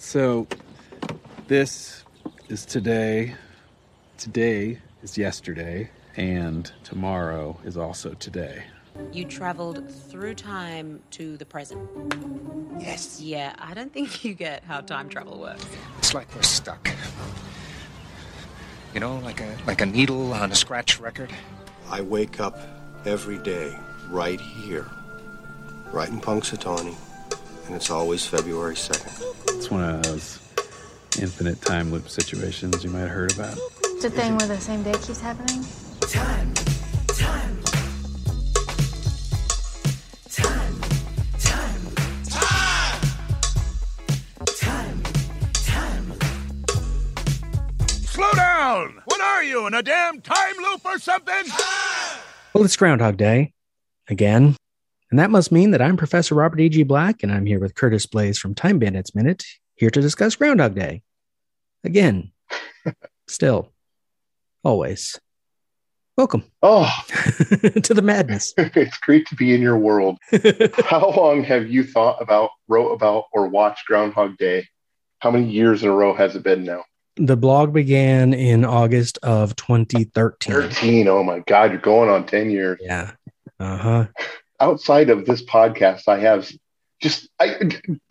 So, this is today. Today is yesterday, and tomorrow is also today. You traveled through time to the present. Yes. Yeah, I don't think you get how time travel works. It's like we're stuck. You know, like a like a needle on a scratch record. I wake up every day right here, right in Punxsutawney, and it's always February 2nd. It's one of those infinite time loop situations you might have heard about. It's a thing where the same day keeps happening. Time, time, time, time, time, time. Slow down! What are you, in a damn time loop or something? Well, it's Groundhog Day again. And that must mean that I'm Professor Robert E.G. Black, and I'm here with Curtis Bloes from Time Bandits Minute, here to discuss Groundhog Day. Again. Still. Always. Welcome Oh, to the madness. it's great to be in your world. How long have you thought about, wrote about, or watched Groundhog Day? How many years in a row has it been now? the blog began in August of 2013. 13. Oh my God, you're going on 10 years. Yeah. Uh huh. Outside of this podcast, I have just I,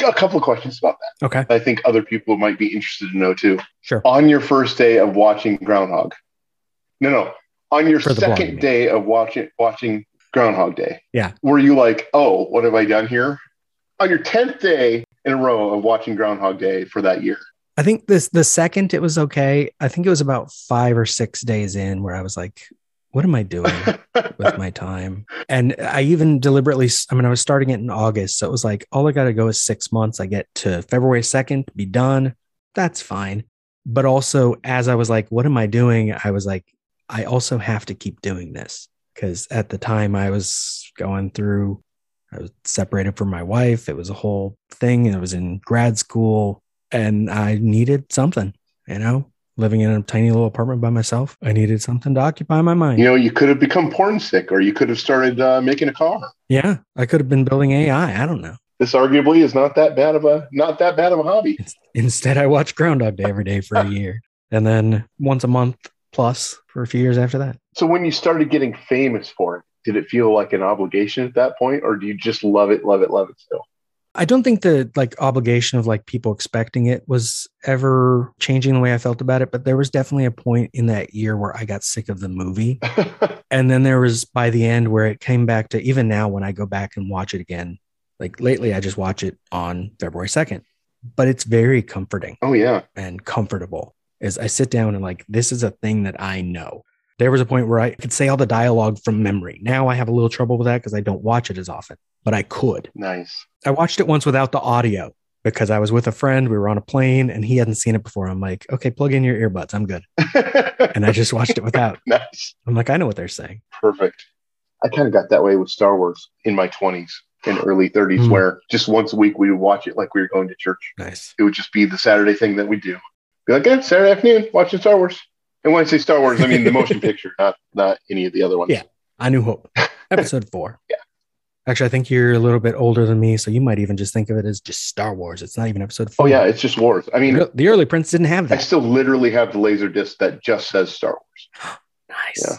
a couple of questions about that. Okay. I think other people might be interested to know too. Sure. On your first day of watching Groundhog, no, no, on your For the blog, second day of watching watching Groundhog Day, Yeah. were you like, oh, what have I done here? On your 10th day in a row of watching Groundhog Day for that year. I think this the second it was okay. I think it was about five or six days in where I was like, what am I doing with my time? And I even deliberately, I mean, I was starting it in August. So it was like, all I got to go is six months. I get to February 2nd, be done. That's fine. But also, as I was like, what am I doing? I was like, I also have to keep doing this because at the time I was going through, I was separated from my wife. It was a whole thing. And I was in grad school and I needed something, you know, living in a tiny little apartment by myself. I needed something to occupy my mind. You know, you could have become porn sick, or you could have started uh, making a car. Yeah, I could have been building AI. I don't know. This arguably is not that bad of a not that bad of a hobby. Instead, I watched Groundhog Day every day for a year, and then once a month plus for a few years after that. So when you started getting famous for it, did it feel like an obligation at that point, or do you just love it, love it, love it still? I don't think the like obligation of like people expecting it was ever changing the way I felt about it, but there was definitely a point in that year where I got sick of the movie. and then there was by the end where it came back to even now when I go back and watch it again, like lately I just watch it on February 2nd. But it's very comforting oh yeah, and comfortable as I sit down and like this is a thing that I know. There was a point where I could say all the dialogue from memory. Now I have a little trouble with that because I don't watch it as often, but I could. nice. I watched it once without the audio because I was with a friend. We were on a plane and he hadn't seen it before. I'm like, okay, plug in your earbuds. I'm good. And I just watched it without. nice, I'm like, I know what they're saying. perfect. I kind of got that way with Star Wars in my twenties and early thirties, Hmm. where just once a week we would watch it like we were going to church. Nice. It would just be the Saturday thing that we do. Be like, yeah, Saturday afternoon watching Star Wars. And when I say Star Wars, I mean the motion picture, not not any of the other ones. Yeah. I New Hope, episode four. Yeah. Actually, I think you're a little bit older than me, so you might even just think of it as just Star Wars. It's not even episode four. Oh yeah, it's just Wars. I mean, the early prints didn't have that. I still literally have the laser disc that just says Star Wars. Nice. Yeah.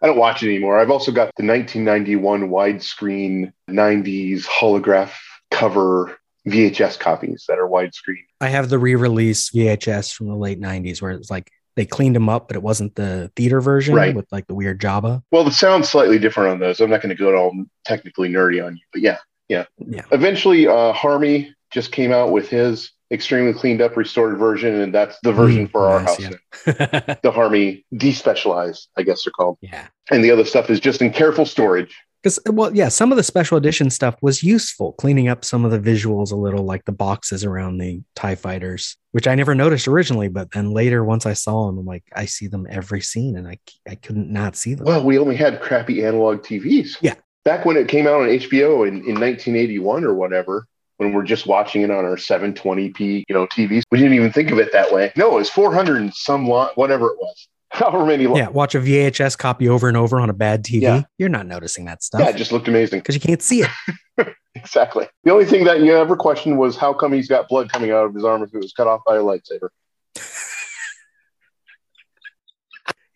I don't watch it anymore. I've also got the 1991 widescreen 90s holograph cover VHS copies that are widescreen. I have the re-release VHS from the late '90s where it's like they cleaned them up, but it wasn't the theater version Right. with like the weird Jabba. Well, the sound's slightly different on those. I'm not going to go at all technically nerdy on you, but yeah, yeah. Yeah. Eventually, uh, Harmy just came out with his extremely cleaned up, restored version, and that's the version Mm, for our nice, house. yeah. The Harmy despecialized, I guess they're called, yeah. and the other stuff is just in careful storage. Because well, yeah, some of the special edition stuff was useful, cleaning up some of the visuals a little, like the boxes around the Tie Fighters, which I never noticed originally, but then later, once I saw them, I'm like, I see them every scene, and I I couldn't not see them. Well, we only had crappy analog TVs. Yeah. Back when it came out on HBO in, in 1981 or whatever, when we're just watching it on our 720p, you know, TVs, we didn't even think of it that way. No, it was 400 and some lot, whatever it was. however many. Yeah, watch a VHS copy over and over on a bad TV. Yeah. You're not noticing that stuff. Yeah, it just looked amazing. because you can't see it. Exactly. The only thing that you ever questioned was how come he's got blood coming out of his arm if it was cut off by a lightsaber.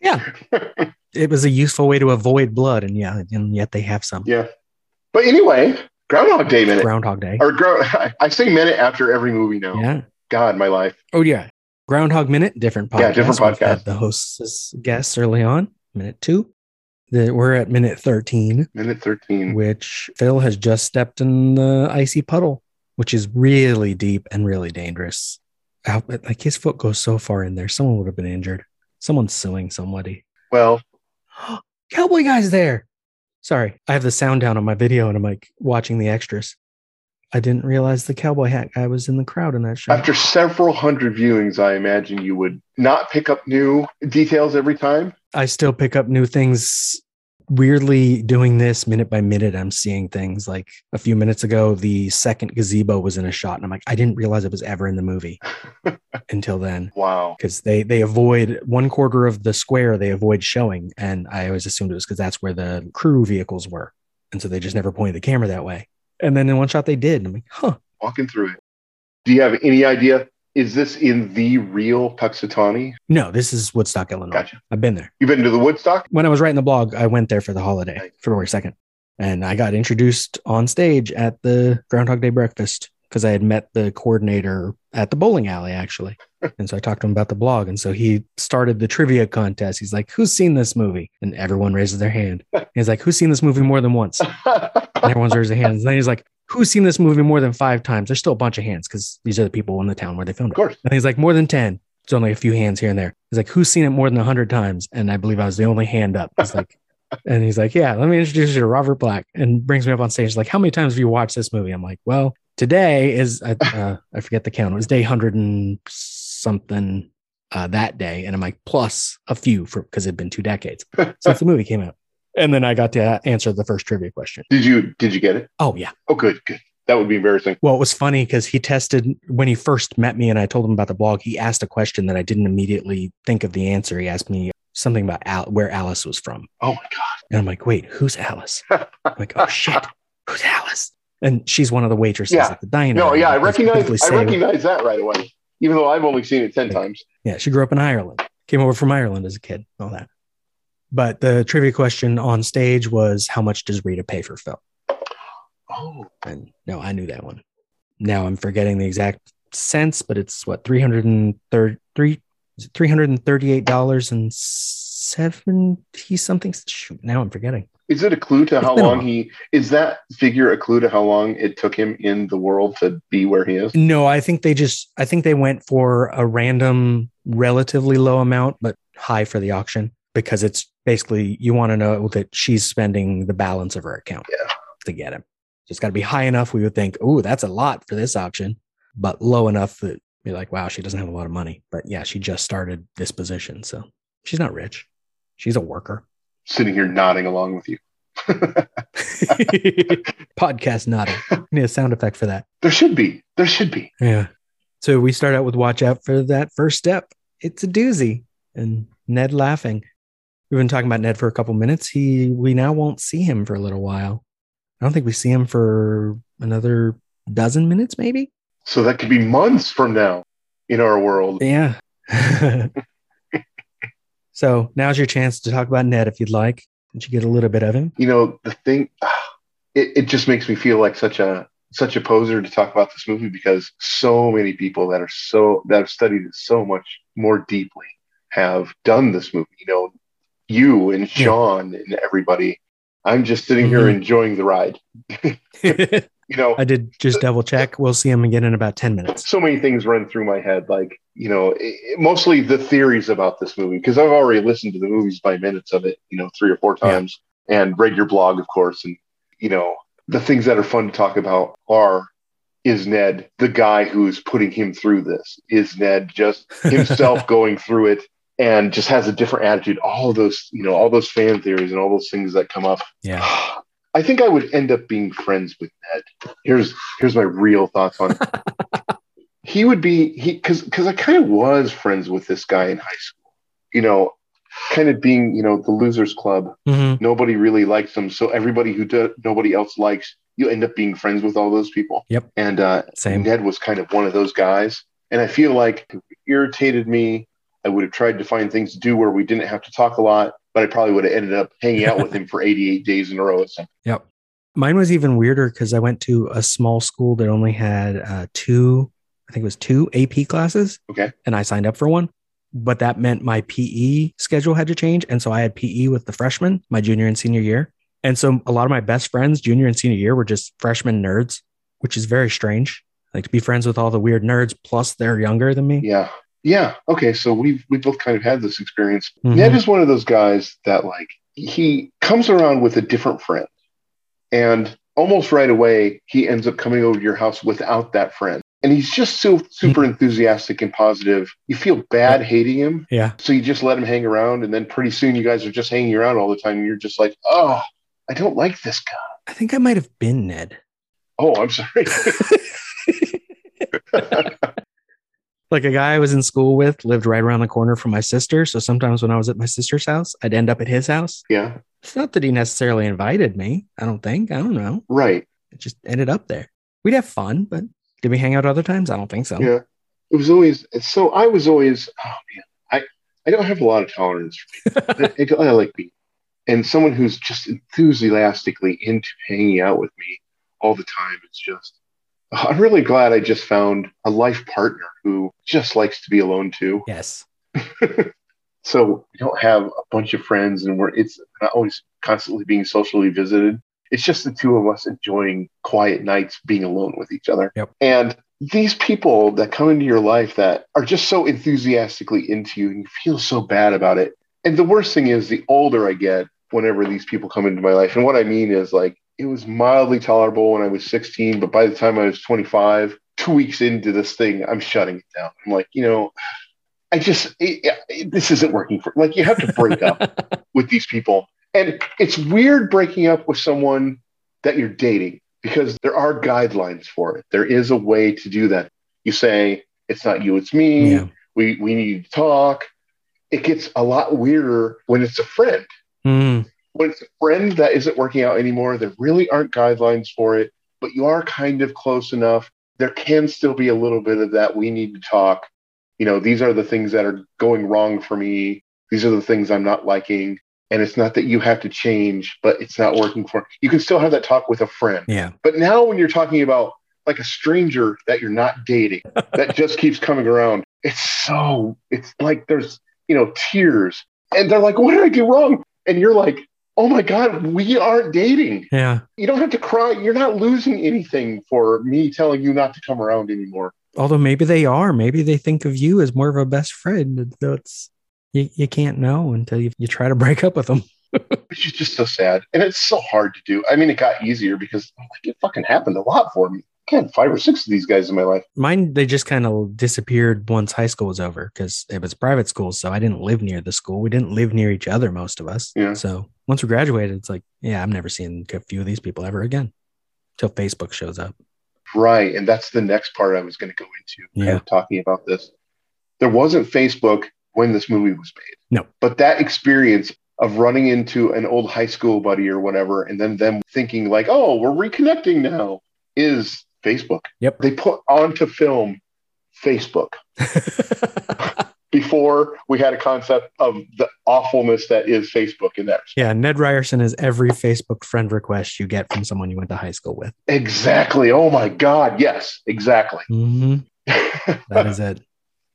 Yeah. it was a useful way to avoid blood, and yeah, and yet they have some. Yeah. But anyway, Groundhog Day minute. Groundhog Day. or ground, I say minute after every movie now. Yeah. God, my life. Oh yeah. Groundhog Minute, different podcast. Yeah, different podcast. the hosts as guests early on. Minute two. The, we're at minute 13, Minute 13. which Phil has just stepped in the icy puddle, which is really deep and really dangerous. Like his foot goes so far in there, someone would have been injured. Someone's suing somebody. Well, Cowboy guy's there. Sorry, I have the sound down on my video and I'm like watching the extras. I didn't realize the cowboy hat guy was in the crowd in that shot. after several hundred viewings, I imagine you would not pick up new details every time. I still pick up new things. Weirdly, doing this minute by minute, I'm seeing things like a few minutes ago, the second gazebo was in a shot, and I'm like, I didn't realize it was ever in the movie until then. Wow. Because they they avoid one quarter of the square, they avoid showing, and I always assumed it was because that's where the crew vehicles were, and so they just never pointed the camera that way. And then in one shot they did, I'm like, huh, Walking through it. Do you have any idea? Is this in the real Punxsutawney? no, this is Woodstock, Illinois. Gotcha. I've been there. You've been to the Woodstock? when I was writing the blog, I went there for the holiday, February 2nd. And I got introduced on stage at the Groundhog Day breakfast because I had met the coordinator at the bowling alley, actually. and so I talked to him about the blog. And so he started the trivia contest. He's like, Who's seen this movie? And everyone raises their hand. He's like, Who's seen this movie more than once? And everyone's raised their hands. And then he's like, Who's seen this movie more than five times? There's still a bunch of hands because these are the people in the town where they filmed Of it. course. And he's like, More than 10. It's only a few hands here and there. He's like, Who's seen it more than 100 times? And I believe I was the only hand up. He's like, and he's like, Yeah, let me introduce you to Robert Black and brings me up on stage. He's like, How many times have you watched this movie? I'm like, Well, today is, uh, uh, I forget the count. It was day 100 and something uh, that day. And I'm like, Plus a few for because it'd been two decades since the movie came out. And then I got to answer the first trivia question. Did you did you get it? Oh, yeah. Oh, good, good. That would be embarrassing. Well, it was funny because he tested when he first met me and I told him about the blog. He asked a question that I didn't immediately think of the answer. He asked me something about Al- where Alice was from. Oh my god. And I'm like, wait, who's Alice? I'm like, oh shit, who's Alice? And she's one of the waitresses Yeah. at the diner. No, yeah, I recognize I recognize that right away. Even though I've only seen it ten times. Yeah, she grew up in Ireland. Came over from Ireland as a kid, all that. But the trivia question on stage was, how much does Rita pay for Phil? Oh, And no, I knew that one. Now I'm forgetting the exact cents, but it's what three hundred and thirty three hundred and thirty eight dollars and seventy something. Shoot, now I'm forgetting. Is it a clue to It's how long he is that figure a clue to how long it took him in the world to be where he is? No, I think they just I think they went for a random, relatively low amount, but high for the auction because it's basically you want to know that she's spending the balance of her account Yeah. to get him. So it's got to be high enough we would think, oh, that's a lot for this auction, but low enough that you're like, wow, she doesn't have a lot of money. But yeah, she just started this position, so she's not rich. She's a worker. Sitting here nodding along with you. Podcast nodding. Need a sound effect for that. There should be. There should be. Yeah. So we start out with watch out for that first step. It's a doozy. And Ned laughing. We've been talking about Ned for a couple minutes. He we now won't see him for a little while. I don't think we see him for another dozen minutes, maybe. So that could be months from now in our world. Yeah. so now's your chance to talk about Ned if you'd like. Did you get a little bit of him? You know, the thing it, it just makes me feel like such a such a poser to talk about this movie because so many people that are so that have studied it so much more deeply have done this movie. You know, you and Sean and everybody. I'm just sitting here Mhm. enjoying the ride. You know, I did just double check. We'll see him again in about 10 minutes. so many things run through my head like you know i- i- mostly the theories about this movie because i've already listened to the movies by minutes of it you know three or four Yeah. times and read your blog of course and you know the things that are fun to talk about are is ned the guy who's putting him through this is ned just himself going through it and just has a different attitude all those you know all those fan theories and all those things that come up Yeah. I think I would end up being friends with Ned. Here's here's my real thoughts on it. he would be he because because I kind of was friends with this guy in high school. You know, kind of being, you know, the losers club. Mhm. Nobody really likes them, so everybody who do, nobody else likes, you end up being friends with all those people. Yep. And uh, Same. Ned was kind of one of those guys, and I feel like it irritated me. I would have tried to find things to do where we didn't have to talk a lot, but I probably would have ended up hanging out with him for 88 days in a row. At some Yep. Mine was even weirder because I went to a small school that only had uh, two, I think it was two AP classes, Okay. and I signed up for one. But that meant my PE schedule had to change. And so I had PE with the freshmen my junior and senior year. And so a lot of my best friends, junior and senior year, were just freshman nerds, which is very strange. Like to be friends with all the weird nerds, plus they're younger than me. Yeah. Yeah. Okay. So we've we both kind of had this experience. Mhm. Ned is one of those guys that like he comes around with a different friend, and almost right away he ends up coming over to your house without that friend. And he's just so super enthusiastic and positive. You feel bad hating him. Yeah. So you just let him hang around, and then pretty soon you guys are just hanging around all the time, and you're just like, oh, I don't like this guy. I think I might have been Ned. Oh, I'm sorry. like a guy I was in school with lived right around the corner from my sister. So sometimes when I was at my sister's house, I'd end up at his house. yeah. It's not that he necessarily invited me. I don't think. I don't know. Right. It just ended up there. We'd have fun, but did we hang out other times? I don't think so. Yeah. It was always so. I was always. Oh man, I I don't have a lot of tolerance. For people. I, I like people, and someone who's just enthusiastically into hanging out with me all the time. It's just. I'm really glad I just found a life partner who just likes to be alone too. Yes. So we don't have a bunch of friends, and we're it's not always constantly being socially visited. It's just the two of us enjoying quiet nights, being alone with each other. Yep. And these people that come into your life that are just so enthusiastically into you, and you feel so bad about it. And the worst thing is, the older I get, whenever these people come into my life, and what I mean is like it was mildly tolerable when I was 16, but by the time I was 25, two weeks into this thing, I'm shutting it down. I'm like, you know, I just it, it- this isn't working for like you have to break up with these people, and it's weird breaking up with someone that you're dating because there are guidelines for it. There is a way to do that. You say it's not you, it's me. Yeah. We we need to talk. It gets a lot weirder when it's a friend Mm, when it's a friend that isn't working out anymore, there really aren't guidelines for it, but you are kind of close enough. There can still be a little bit of that. We need to talk. You know, these are the things that are going wrong for me. These are the things I'm not liking. And it's not that you have to change, but it's not working for you. can still have that talk with a friend. yeah. But now when you're talking about like a stranger that you're not dating, that just keeps coming around, it's so it's like there's you know tears. And they're like, What did I do wrong? And you're like, Oh my God, we aren't dating. Yeah. You don't have to cry. You're not losing anything for me telling you not to come around anymore. Although maybe they are. Maybe they think of you as more of a best friend. That's you, you can't know until you, you try to break up with them. Which is just so sad. And it's so hard to do. I mean, it got easier because like, it fucking happened a lot for me. Had five or six of these guys in my life. Mine, they just kind of disappeared once high school was over because it was private school. So I didn't live near the school. We didn't live near each other, most of us. Yeah. So once we graduated, it's like, yeah, I'm never seeing a few of these people ever again until Facebook shows up. Right. And that's the next part I was going to go into, kind Yeah. of talking about this. There wasn't Facebook when this movie was made. No. But that experience of running into an old high school buddy or whatever, and then them thinking, like, oh, we're reconnecting now, is Facebook. Yep. They put onto film Facebook before we had a concept of the awfulness that is Facebook in that. yeah. Ned Ryerson is every Facebook friend request you get from someone you went to high school with. Exactly. Oh my God. Yes, exactly. hmm That is it.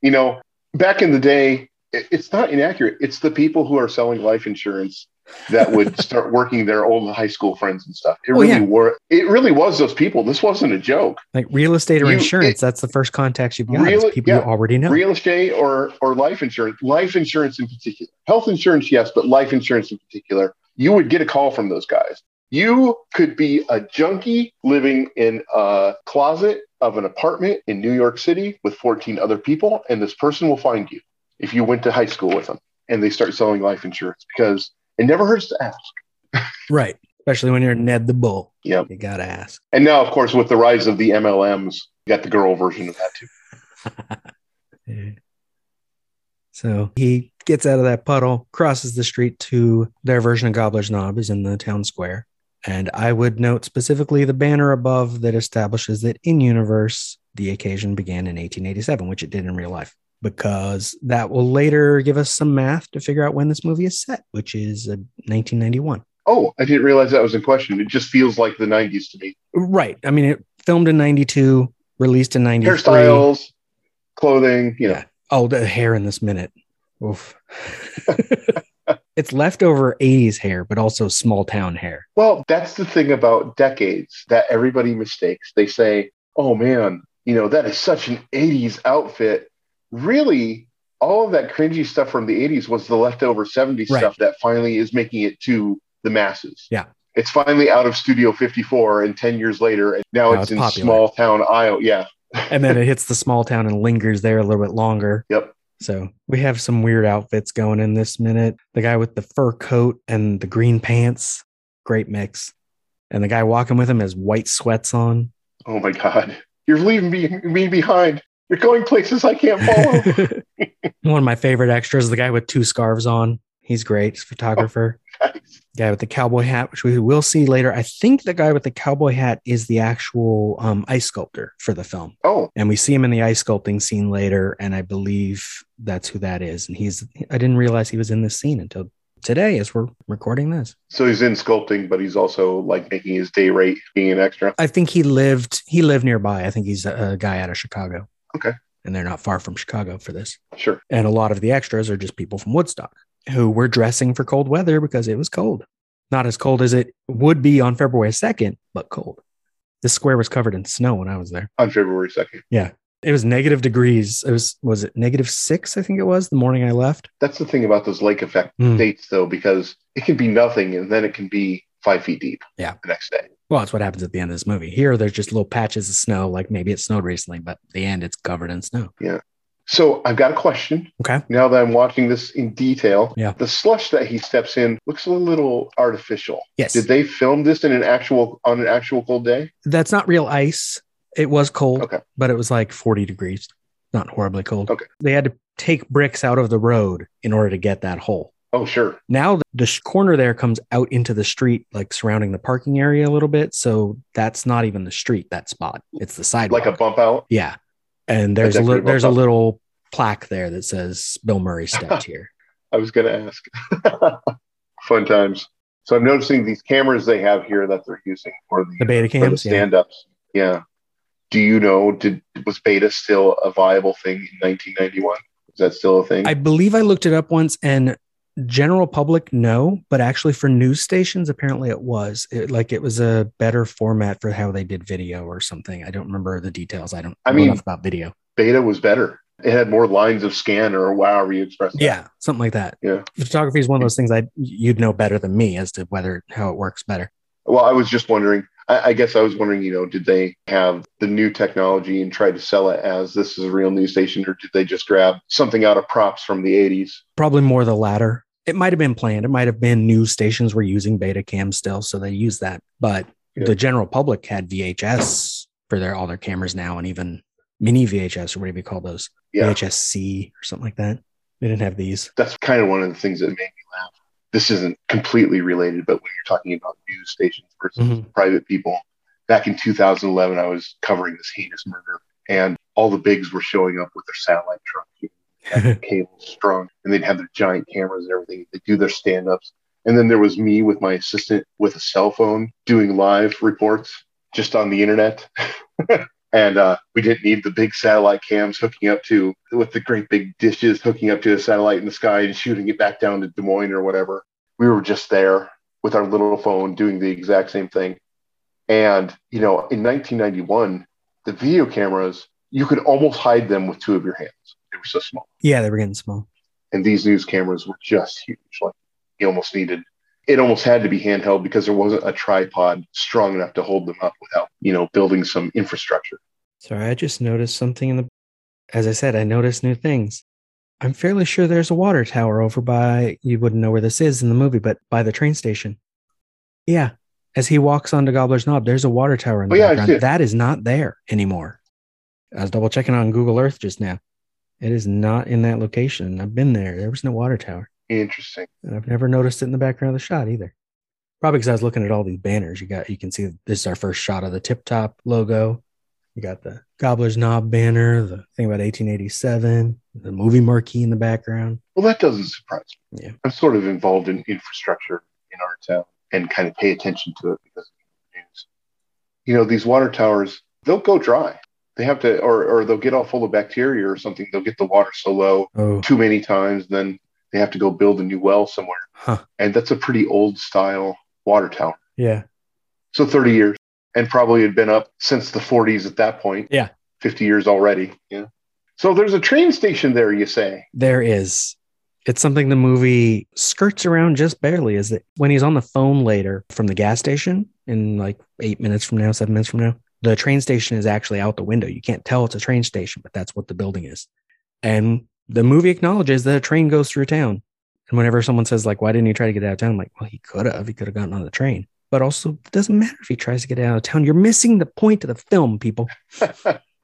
you know, back in the day, it's not inaccurate. It's the people who are selling life insurance that would start working their old high school friends and stuff. It Oh, really yeah. were. It really was those people. This wasn't a joke. Like real estate or You- insurance, it- that's the first contacts you've got. Real- people yeah. you already know. Real estate or or life insurance. Life insurance in particular. Health insurance, yes, but life insurance in particular. You would get a call from those guys. You could be a junkie living in a closet of an apartment in New York City with 14 other people, and this person will find you if you went to high school with them and they start selling life insurance because it never hurts to ask. right. Especially when you're Ned the Bull. Yep. You got to ask. And now, of course, with the rise of the MLMs, you got the girl version of that too. Yeah. So he gets out of that puddle, crosses the street to their version of Gobbler's Knob is in the town square. And I would note specifically the banner above that establishes that in universe, the occasion began in 1887, which it did in real life, because that will later give us some math to figure out when this movie is set, which is uh, 1991. Oh, I didn't realize that was in question. It just feels like the 90s to me. Right. I mean, it filmed in 92, released in 93. Hairstyles, clothing, you know. Yeah. Oh, the hair in this minute. Oof. it's leftover 80s hair, but also small town hair. Well, that's the thing about decades that everybody mistakes. They say, oh man, you know, that is such an 80s outfit. Really, all of that cringy stuff from the 80s was the leftover 70s Right. stuff that finally is making it to the masses. Yeah. It's finally out of Studio 54, and 10 years later, and now, Now it's, it's in popular. small town Iowa. Yeah. And then it hits the small town and lingers there a little bit longer. Yep. So we have some weird outfits going in this minute. The guy with the fur coat and the green pants, great mix. And the guy walking with him has white sweats on. Oh my God. You're leaving me, me behind. You're going places I can't follow. One of my favorite extras, the guy with two scarves on. He's great. He's a photographer. Guys. guy with the cowboy hat, which we will see later. I think the guy with the cowboy hat is the actual um, ice sculptor for the film. Oh, And we see him in the ice sculpting scene later. And I believe that's who that is. And he's, I didn't realize he was in this scene until today as we're recording this. so he's in sculpting, but he's also like making his day rate being an extra. I think he lived, he lived nearby. I think he's a, a guy out of Chicago. Okay. And they're not far from Chicago for this. Sure. And a lot of the extras are just people from Woodstock who were dressing for cold weather because it was cold. Not as cold as it would be on February 2nd, but cold. The square was covered in snow when I was there. On February 2nd. Yeah. It was negative degrees. It was, was it negative six? I think it was the morning I left. That's the thing about those lake effect Hmm. dates, though, because it can be nothing and then it can be five feet deep. Yeah. The next day. Well, that's what happens at the end of this movie. Here, there's just little patches of snow, like maybe it snowed recently, but the end, it's covered in snow. Yeah. So I've got a question. Okay. Now that I'm watching this in detail, Yeah. the slush that he steps in looks a little artificial. Yes. Did they film this in an actual on an actual cold day? That's not real ice. It was cold, Okay. but it was like 40 degrees, not horribly cold. Okay. They had to take bricks out of the road in order to get that hole. Oh, sure. Now the sh- corner there comes out into the street, like surrounding the parking area a little bit. So that's not even the street, that spot. It's the sidewalk. Like a bump out. Yeah. And there's a, li- there's a little plaque there that says Bill Murray stepped here. I was going to ask. Fun times. So I'm noticing these cameras they have here that they're using for the, The beta for the stand-ups. Yeah. Do you know? Did was beta still a viable thing in 1991? Is that still a thing? I believe I looked it up once and general public no, but actually for news stations apparently it was. It, like it was a better format for how they did video or something. I don't remember the details. I don't I know mean- enough about video. beta was better. It had more lines of scan or however you express that. Yeah, something like that. Yeah. Photography is one of those things I you'd know better than me as to whether how it works better. Well, I was just wondering. I, I guess I was wondering. You know, did they have the new technology and try to sell it as this is a real news station, or did they just grab something out of props from the 80s? Probably more the latter. It might have been planned. It might have been news stations were using Betacam still, so they use that. But Yeah. the general public had VHS for their all their cameras now, and even mini VHS or whatever you call those, Yeah, VHS-C or something like that. They didn't have these. that's kind of one of the things that made me laugh. This isn't completely related, but when you're talking about news stations versus Mhm. private people, back in 2011, I was covering this heinous murder, and all the bigs were showing up with their satellite truck. cables strung and they'd have their giant cameras and everything. They do their stand ups. And then there was me with my assistant with a cell phone doing live reports just on the internet. and uh, we didn't need the big satellite cams hooking up to with the great big dishes hooking up to a satellite in the sky and shooting it back down to Des Moines or whatever. We were just there with our little phone doing the exact same thing. And, you know, in 1991, the video cameras, you could almost hide them with two of your hands. Were so small Yeah, they were getting small. and these news cameras were just huge. Like you almost needed, it almost had to be handheld because there wasn't a tripod strong enough to hold them up without, you know, building some infrastructure. Sorry, I just noticed something in the. As I said, I noticed new things. I'm fairly sure there's a water tower over by. You wouldn't know where this is in the movie, but by the train station. Yeah, as he walks onto Gobbler's Knob, there's a water tower in the Oh, yeah, background. That is not there anymore. I was double checking on Google Earth just now. It is not in that location. I've been there. There was no water tower. Interesting. And I've never noticed it in the background of the shot either. Probably because I was looking at all these banners. You got you can see this is our first shot of the tip top logo. You got the Gobbler's Knob banner, the thing about 1887, the movie marquee in the background. Well, that doesn't surprise me. Yeah. I'm sort of involved in infrastructure in our town and kind of pay attention to it because of the news. You know, these water towers, they'll go dry. They have to, or, or they'll get all full of bacteria or something. They'll get the water so low Oh, too many times, then they have to go build a new well somewhere. huh. And that's a pretty old style water tower. Yeah. So 30 years and probably had been up since the 40s at that point. Yeah. 50 years already. Yeah. So there's a train station there, you say? There is. It's something the movie skirts around just barely. Is that when he's on the phone later from the gas station in like eight minutes from now, seven minutes from now, the train station is actually out the window. You can't tell it's a train station, but that's what the building is. And the movie acknowledges that a train goes through town. And whenever someone says, like, why didn't he try to get out of town? I'm like, well, he could have. He could have gotten on the train. But also, it doesn't matter if he tries to get out of town. You're missing the point of the film, people.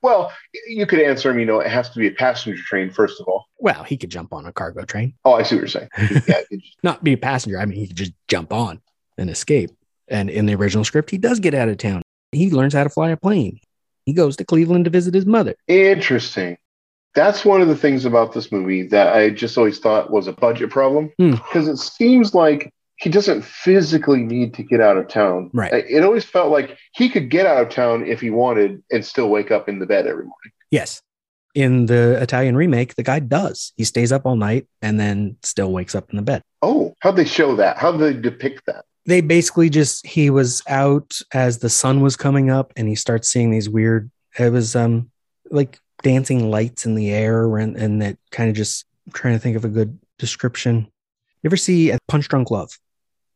Well, you could answer him, you know, it has to be a passenger train, first of all. Well, he could jump on a cargo train. Oh, I see what you're saying. Yeah, just- not be a passenger. I mean, he could just jump on and escape. And in the original script, he does get out of town. He learns how to fly a plane. He goes to Cleveland to visit his mother. Interesting. That's one of the things about this movie that I just always thought was a budget problem Hmm. because it seems like he doesn't physically need to get out of town. Right. It always felt like he could get out of town if he wanted and still wake up in the bed every morning. Yes. In the Italian remake, the guy does. He stays up all night and then still wakes up in the bed. Oh, how'd they show that? How'd they depict that? They basically just, he was out as the sun was coming up and he starts seeing these weird, it was um like dancing lights in the air and, and that kind of just I'm trying to think of a good description. You ever see a Punch Drunk Love?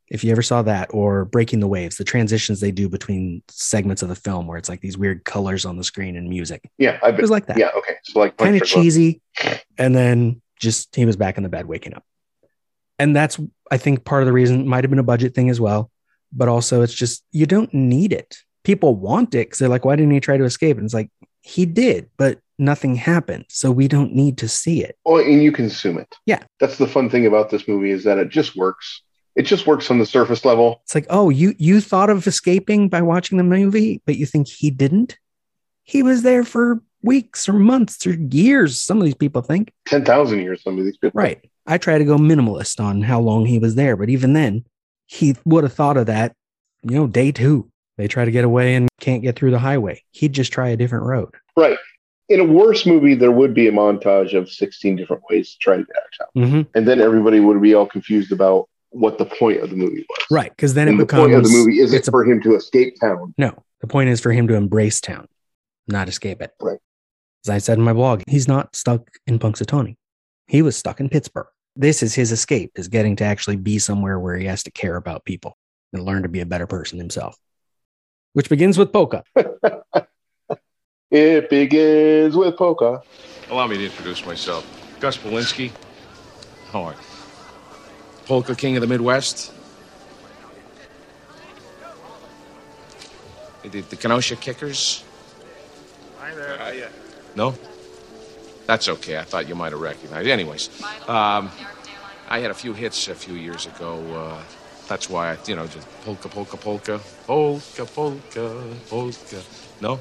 If you ever saw that or Breaking the Waves, the transitions they do between segments of the film where it's like these weird colors on the screen and music. Yeah, I've It was like that. Yeah, okay. So like kind of Drunk Love. cheesy. And then just he was back in the bed waking up. And that's, I think, part of the reason might have been a budget thing as well. But also, it's just, you don't need it. People want it because they're like, why didn't he try to escape? And it's like, he did, but nothing happened. So we don't need to see it. Oh, and you consume it. Yeah. That's the fun thing about this movie is that it just works. It just works on the surface level. It's like, oh, you you thought of escaping by watching the movie, but you think he didn't? He was there for weeks or months or years. Some of these people think. 10,000 years, some of these people. Right. I try to go minimalist on how long he was there, but even then, he would have thought of that, you know, day two. They try to get away and can't get through the highway. He'd just try a different road. Right. In a worse movie, there would be a montage of 16 different ways to try to get out of town. Mm-hmm. And then everybody would be all confused about what the point of the movie was. Right. Because then And it the becomes point of the movie isn't it's a- for him to escape town. no. The point is for him to embrace town, not escape it. Right. As I said in my blog, he's not stuck in Punxsutawney. He was stuck in Pittsburgh. This is his escape, is getting to actually be somewhere where he has to care about people and learn to be a better person himself. Which begins with Polka. It begins with polka. Allow me to introduce myself. Gus Polinski. How are you? Polka King of the Midwest. The, the Kenosha Kickers. Hi there. No? That's okay. I thought you might have recognized. Anyways, um, I had a few hits a few years ago. Uh, that's why I, you know, just polka, polka, polka, polka, polka, polka. No?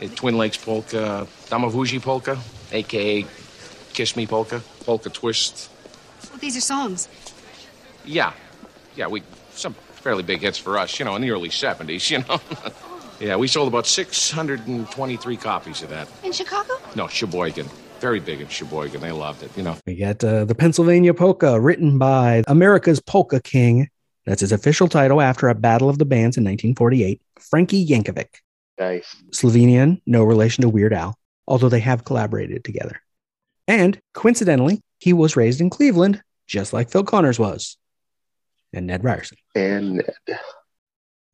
Uh, Twin Lakes polka, Damavuji polka, aka Kiss Me polka, polka twist. Well, these are songs. Yeah, yeah, we some fairly big hits for us, you know, in the early '70s, you know. yeah, we sold about 623 copies of that. In Chicago? No, Sheboygan, very big in Sheboygan. They loved it, you know. We got uh, the Pennsylvania Polka, written by America's Polka King. That's his official title after a battle of the bands in 1948. Frankie Yankovic. Nice. Slovenian, no relation to Weird Al, although they have collaborated together. And coincidentally, he was raised in Cleveland, just like Phil Connors was, and Ned Ryerson. And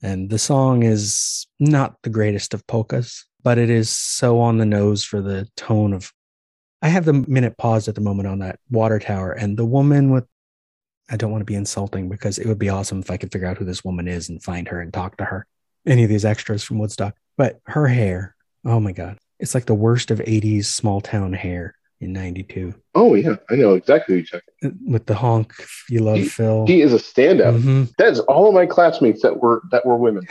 And the song is not the greatest of polkas, but it is so on the nose for the tone of. I have the minute paused at the moment on that water tower, and the woman with. I don't want to be insulting because it would be awesome if I could figure out who this woman is and find her and talk to her. Any of these extras from Woodstock. But her hair, oh my God. It's like the worst of 80s small town hair in 92 Oh yeah, I know exactly who you're talking. with the honk. You love Phil. He is a standout. Mhm. That's all of my classmates that were that were women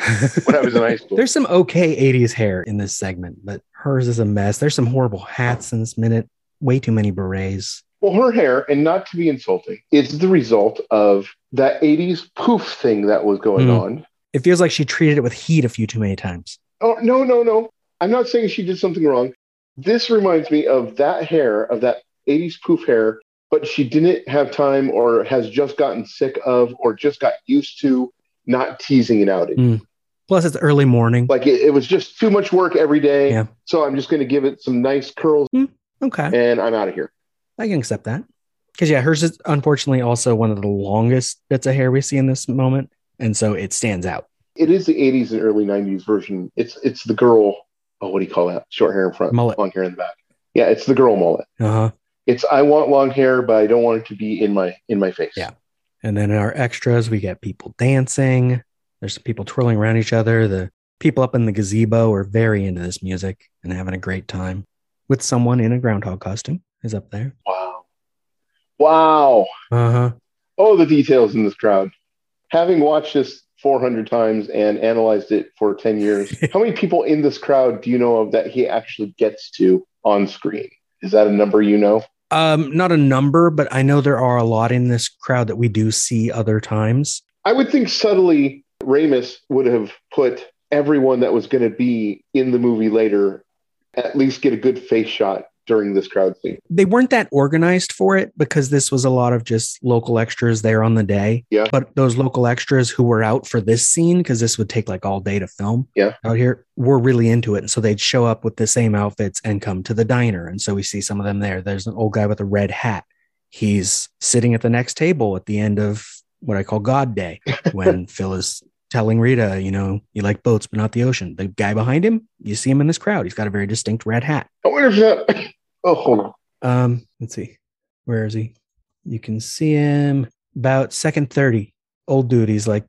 when I was in high school. There's some okay 80s hair in this segment, but hers is a mess. There's some horrible hats in this minute. Way too many berets. Well, her hair, and not to be insulting, is the result of that 80s poof thing that was going Mm. on. It feels like she treated it with heat a few too many times. Oh, no, no, no. I'm not saying she did something wrong. This reminds me of that hair, of that 80s poof hair, but she didn't have time or has just gotten sick of or just got used to not teasing it out. Mm. Plus, it's early morning. Like it, it was just too much work every day. Yeah. So I'm just going to give it some nice curls Okay. and I'm out of here. I can accept that. Because, yeah, hers is unfortunately also one of the longest bits of hair we see in this moment. And so it stands out. It is the 80s and early 90s version. It's it's the girl. Oh, what do you call that? Short hair in front, Mullet. long hair in the back. Yeah, it's the girl mullet. Uh huh. It's I want long hair, but I don't want it to be in my in my face. Yeah. And then in our extras, we get people dancing. There's some people twirling around each other. The people up in the gazebo are very into this music and having a great time with someone in a groundhog costume is up there. Wow. Wow. Uh huh. Oh, the details in this crowd. Having watched this 400 times and analyzed it for 10 years, how many people in this crowd do you know of that he actually gets to on screen? Is that a number you know? Um, not a number, but I know there are a lot in this crowd that we do see other times. I would think subtly Ramis would have put everyone that was going to be in the movie later at least get a good face shot during this crowd scene. They weren't that organized for it because this was a lot of just local extras there on the day. Yeah. But those local extras who were out for this scene, because this would take like all day to film Yeah. out here, were really into it. And so they'd show up with the same outfits and come to the diner. And so we see some of them there. There's an old guy with a red hat. He's sitting at the next table at the end of what I call God Day when Phil is telling Rita, you know, you like boats, but not the ocean. The guy behind him, you see him in this crowd. He's got a very distinct red hat. I wonder if that. Oh, hold on. Um, let's see. Where is he? You can see him about second 30. Old dude. He's like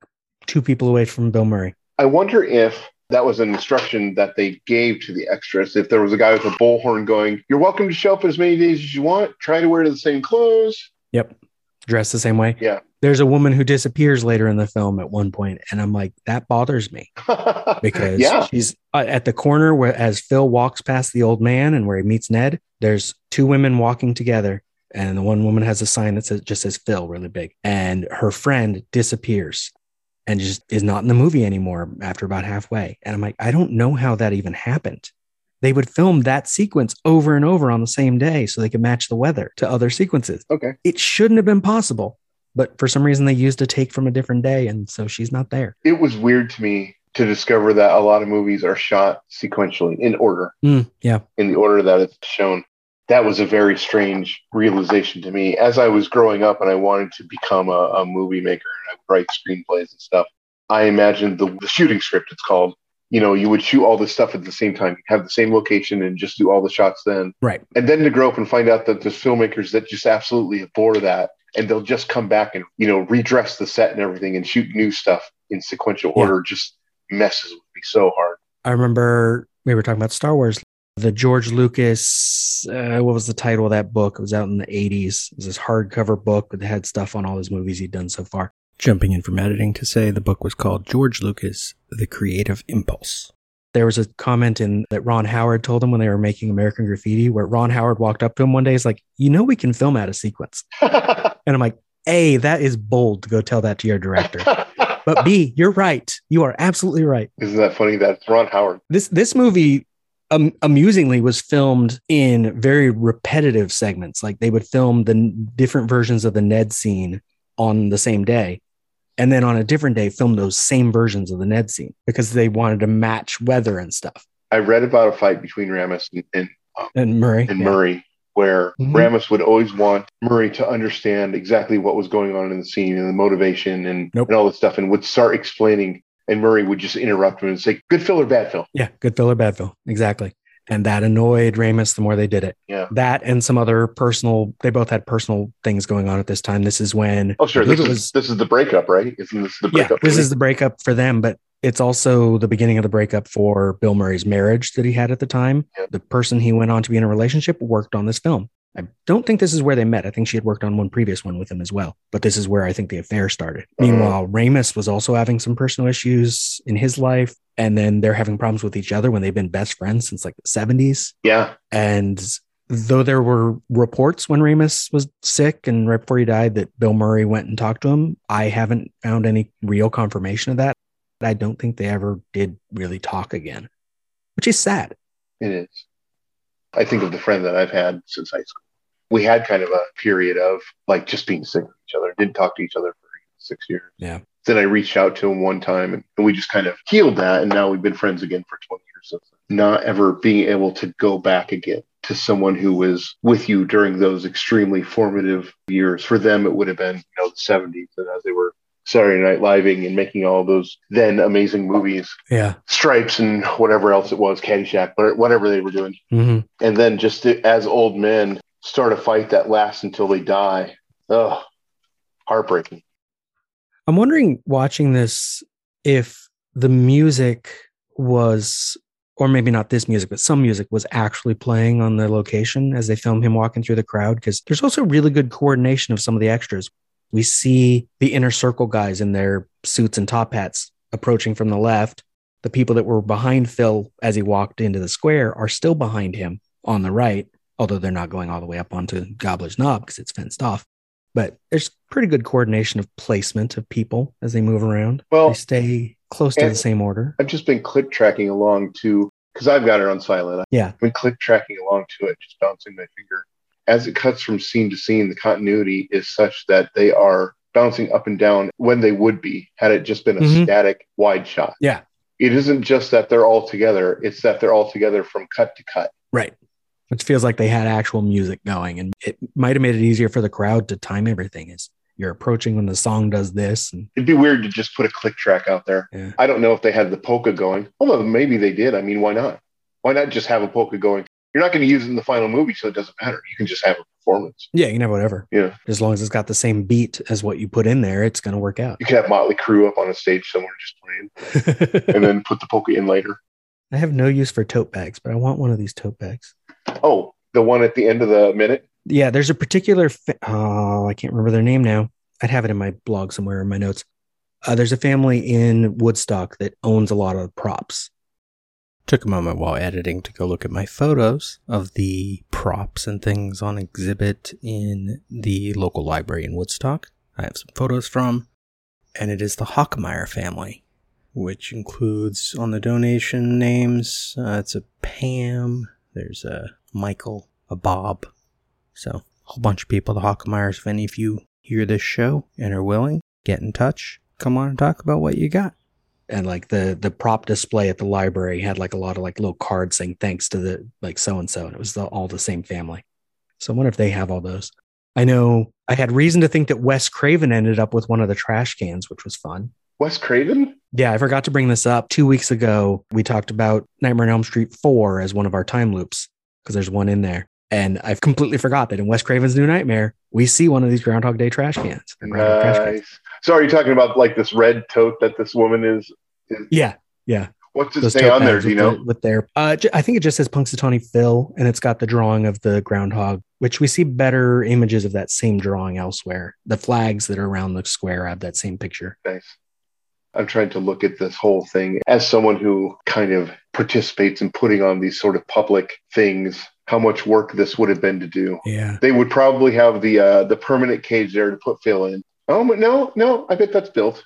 two people away from Bill Murray. I wonder if that was an instruction that they gave to the extras. If there was a guy with a bullhorn going, You're welcome to show up as many days as you want, try to wear the same clothes. Yep. Dress the same way. Yeah. There's a woman who disappears later in the film at one point, and I'm like, that bothers me because yeah. she's uh, at the corner where as Phil walks past the old man and where he meets Ned, there's two women walking together. And the one woman has a sign that says just says Phil really big. And her friend disappears and just is not in the movie anymore after about halfway. And I'm like, I don't know how that even happened. They would film that sequence over and over on the same day so they could match the weather to other sequences. Okay. It shouldn't have been possible. But for some reason they used a take from a different day, and so she's not there. It was weird to me to discover that a lot of movies are shot sequentially in order, Mm, yeah. in the order that it's shown. That was a very strange realization to me. As I was growing up and I wanted to become a, a movie maker and I would write screenplays and stuff, I imagined the, the shooting script, it's called. You know, you would shoot all this stuff at the same time, have the same location and just do all the shots then. Right. And then to grow up and find out that there's filmmakers that just absolutely abhor that and they'll just come back and, you know, redress the set and everything and shoot new stuff in sequential Yeah. order just messes with me so hard. I remember we were talking about Star Wars. The George Lucas, uh, what was the title of that book? It was out in the 80s. It was this hardcover book that had stuff on all his movies he'd done so far. Jumping in from editing to say the book was called George Lucas, The Creative Impulse. There was a comment in that Ron Howard told him when they were making American Graffiti, where Ron Howard walked up to him one day. He's like, You know, we can film out a sequence. And I'm like, A, that is bold to go tell that to your director. But B, you're right. You are absolutely right. Isn't that funny? That's Ron Howard. This this movie um, amusingly was filmed in very repetitive segments. Like they would film the different versions of the Ned scene on the same day, and then on a different day film those same versions of the Ned scene because they wanted to match weather and stuff. I read about a fight between Ramis and, and, And Murray, and yeah. Murray where Mhm. Ramis would always want Murray to understand exactly what was going on in the scene and the motivation and, Nope. and all this stuff and would start explaining and Murray would just interrupt him and say, Good Phil or bad Phil? yeah, good Phil or bad Phil, exactly. And that annoyed Ramis the more they did it. Yeah. That and some other personal. They both had personal things going on at this time. This is when Oh sure, this is was this is the breakup, right? Isn't this the breakup? yeah, this for is the breakup for them, but it's also the beginning of the breakup for Bill Murray's marriage that he had at the time. Yeah. The person he went on to be in a relationship worked on this film. I don't think this is where they met. I think she had worked on one previous one with him as well. But this is where I think the affair started. Oh. Meanwhile, Ramis was also having some personal issues in his life. And then they're having problems with each other when they've been best friends since like the 70s. Yeah. And though there were reports when Ramis was sick and right before he died that Bill Murray went and talked to him, I haven't found any real confirmation of that. I don't think they ever did really talk again, which is sad. It is. I think of the friend that I've had since high school. We had kind of a period of like just being sick of each other, didn't talk to each other for six years. Yeah. Then I reached out to him one time and, and we just kind of healed that. And now we've been friends again for 20 years. So not ever being able to go back again to someone who was with you during those extremely formative years. For them, it would have been, you know, the 70s and as they were Saturday Night Living and making all those then amazing movies, Yeah. Stripes and whatever else it was, Caddyshack, but whatever they were doing. hmm And then just to, as old men start a fight that lasts until they die. Oh, heartbreaking. I'm wondering watching this if the music was, or maybe not this music, but some music was actually playing on the location as they film him walking through the crowd. Because there's also really good coordination of some of the extras. We see the inner circle guys in their suits and top hats approaching from the left. The people that were behind Phil as he walked into the square are still behind him on the right, although they're not going all the way up onto Gobbler's Knob because it's fenced off but there's pretty good coordination of placement of people as they move around. Well, they stay close to the same order. I've just been click tracking along to, because I've got it on silent. Yeah. I've been click tracking along to it, just bouncing my finger. As it cuts from scene to scene, the continuity is such that they are bouncing up and down when they would be had it just been a Mhm. static wide shot. Yeah. It isn't just that they're all together, it's that they're all together from cut to cut. Right. Which feels like they had actual music going and it might have made it easier for the crowd to time everything as you're approaching when the song does this. And It'd be weird to just put a click track out there. Yeah. I don't know if they had the polka going. Although maybe they did. I mean, why not? Why not just have a polka going? You're not going to use it in the final movie, so it doesn't matter. You can just have a performance. yeah, you can have whatever. Yeah. As long as it's got the same beat as what you put in there, it's going to work out. You could have Motley Crue up on a stage somewhere just playing and then put the polka in later. I have no use for tote bags, but I want one of these tote bags. Oh, the one at the end of the minute? Yeah, there's a particular. Fa- oh, I can't remember their name now. I'd have it in my blog somewhere in my notes. Uh, there's a family in Woodstock that owns a lot of props. Took a moment while editing to go look at my photos of the props and things on exhibit in the local library in Woodstock. I have some photos from, and it is the Hockmeyer family, which includes on the donation names. Uh, it's a Pam. There's a Michael, a Bob, so a whole bunch of people, the Hockmeyers. If any of you hear this show and are willing, get in touch. Come on and talk about what you got. And like the the prop display at the library had like a lot of like little cards saying thanks to the like so and so, and it was the, all the same family. So I wonder if they have all those. I know I had reason to think that Wes Craven ended up with one of the trash cans, which was fun. Wes Craven? Yeah, I forgot to bring this up. Two weeks ago, we talked about Nightmare on Elm Street 4 as one of our time loops because there's one in there. And I've completely forgot that in Wes Craven's New Nightmare, we see one of these Groundhog Day trash cans. or Groundhog trash cans. Nice. So are you talking about like this red tote that this woman is? is Yeah, yeah. what's it say on there? Do you know? the- with their, uh, I think it just says Punxsutawney Phil, and it's got the drawing of the groundhog, which we see better images of that same drawing elsewhere. The flags that are around the square have that same picture. Nice. I'm trying to look at this whole thing as someone who kind of participates in putting on these sort of public things. How much work this would have been to do. Yeah. They would probably have the uh, the permanent cage there to put Phil in. Oh but no, no, I bet that's built.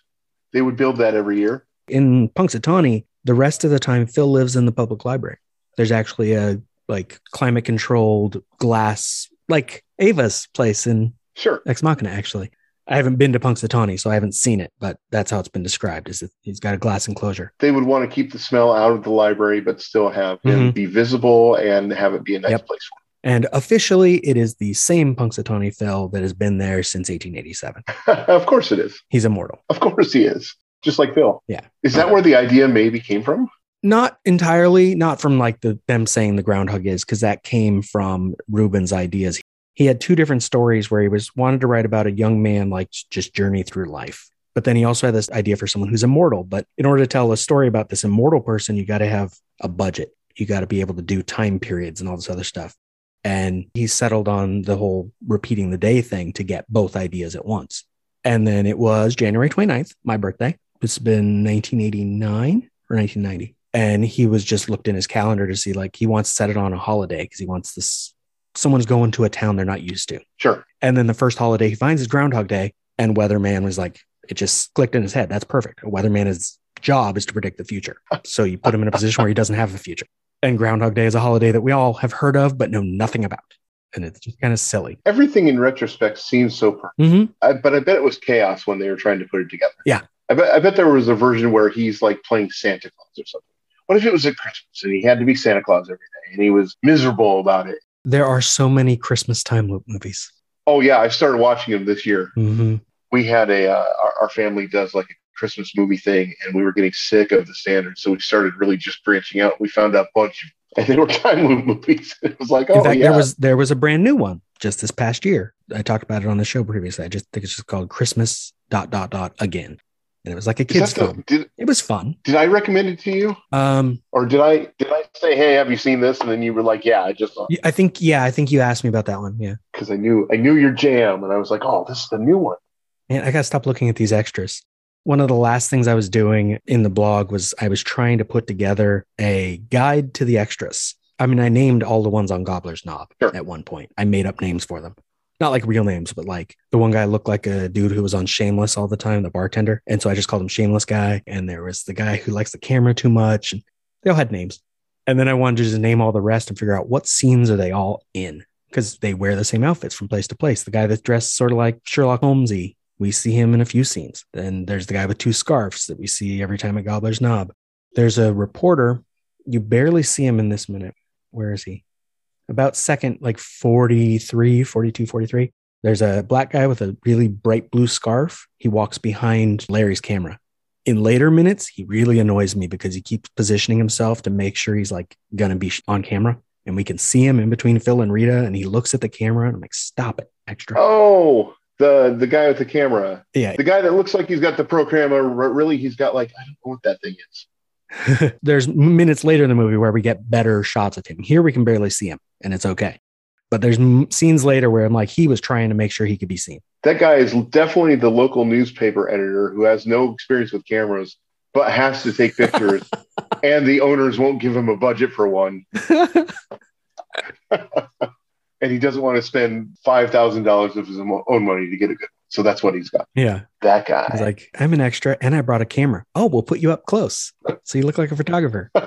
They would build that every year. in Punxsutawney, the rest of the time Phil lives in the public library. There's actually a like climate controlled glass, like Ava's place in Sure. Ex Machina. Actually, I haven't been to Punxsutawney, so I haven't seen it, but that's how it's been described. Is that he's got a glass enclosure? They would want to keep the smell out of the library, but still have him Mhm. be visible and have it be a nice Yep. place for And officially, it is the same Punxsutawney Phil that has been there since 1887. of course it is. He's immortal. Of course he is. Just like Phil. Yeah. Is that where the idea maybe came from? Not entirely, not from like the them saying the groundhog is, because that came from Rubin's ideas. He had two different stories where he was wanted to write about a young man like just journey through life. But then he also had this idea for someone who's immortal. But in order to tell a story about this immortal person, you got to have a budget. You got to be able to do time periods and all this other stuff. And he settled on the whole repeating the day thing to get both ideas at once. And then it was January 29th, my birthday. It's been 1989 or 1990. And he was just looked in his calendar to see like he wants to set it on a holiday because he wants this someone's going to a town they're not used to. Sure. And then the first holiday he finds is Groundhog Day. And Weatherman was like, it just clicked in his head. That's perfect. A weatherman's job is to predict the future. So you put him in a position where he doesn't have a future. And Groundhog Day is a holiday that we all have heard of, but know nothing about. And it's just kind of silly. Everything in retrospect seems so perfect. Mm-hmm. I, but I bet it was chaos when they were trying to put it together. Yeah. I bet I bet there was a version where he's like playing Santa Claus or something. What if it was at Christmas and he had to be Santa Claus every day and he was miserable about it? There are so many Christmas time loop movies. Oh yeah, I started watching them this year. Mm-hmm. We had a uh, our, our family does like a Christmas movie thing, and we were getting sick of the standards, so we started really just branching out. We found out a bunch of and they were time loop movies. It was like, oh In fact, yeah, there was there was a brand new one just this past year. I talked about it on the show previously. I just think it's just called Christmas dot dot dot again. And it was like a kid's that the- film. did It was fun. did I recommend it to you, Um or did I did I say, hey, have you seen this? And then you were like, yeah, I just saw I think yeah, I think you asked me about that one. Yeah. because I knew I knew your jam, and I was like, oh, this is the new one. Man, I gotta stop looking at these extras. One of the last things I was doing in the blog was I was trying to put together a guide to the extras. I mean, I named all the ones on Gobbler's Knob Sure. at one point. I made up names for them. Not like real names, but like the one guy looked like a dude who was on Shameless all the time, the bartender. And so I just called him Shameless Guy. And there was the guy who likes the camera too much. And they all had names. And then I wanted to just name all the rest and figure out what scenes are they all in because they wear the same outfits from place to place. The guy that's dressed sort of like Sherlock Holmesy, we see him in a few scenes. Then there's the guy with two scarves that we see every time at Gobbler's Knob. There's a reporter. You barely see him in this minute. Where is he? About second, like 43, 42, 43. There's a black guy with a really bright blue scarf. He walks behind Larry's camera. In later minutes, he really annoys me because he keeps positioning himself to make sure he's like gonna be on camera. And we can see him in between Phil and Rita, and he looks at the camera and I'm like, stop it, extra. Oh, the the guy with the camera, Yeah. the guy that looks like he's got the pro camera. Really, he's got like I don't know what that thing is. There's minutes later in the movie where we get better shots of him. Here we can barely see him, and it's okay. But there's m- scenes later where I'm like, he was trying to make sure he could be seen. That guy is definitely the local newspaper editor who has no experience with cameras, but has to take pictures, and the owners won't give him a budget for one, and he doesn't want to spend five thousand dollars of his own own money to get a good. So that's what he's got. yeah. That guy. He's like, I'm an extra and I brought a camera. Oh, we'll put you up close. So you look like a photographer.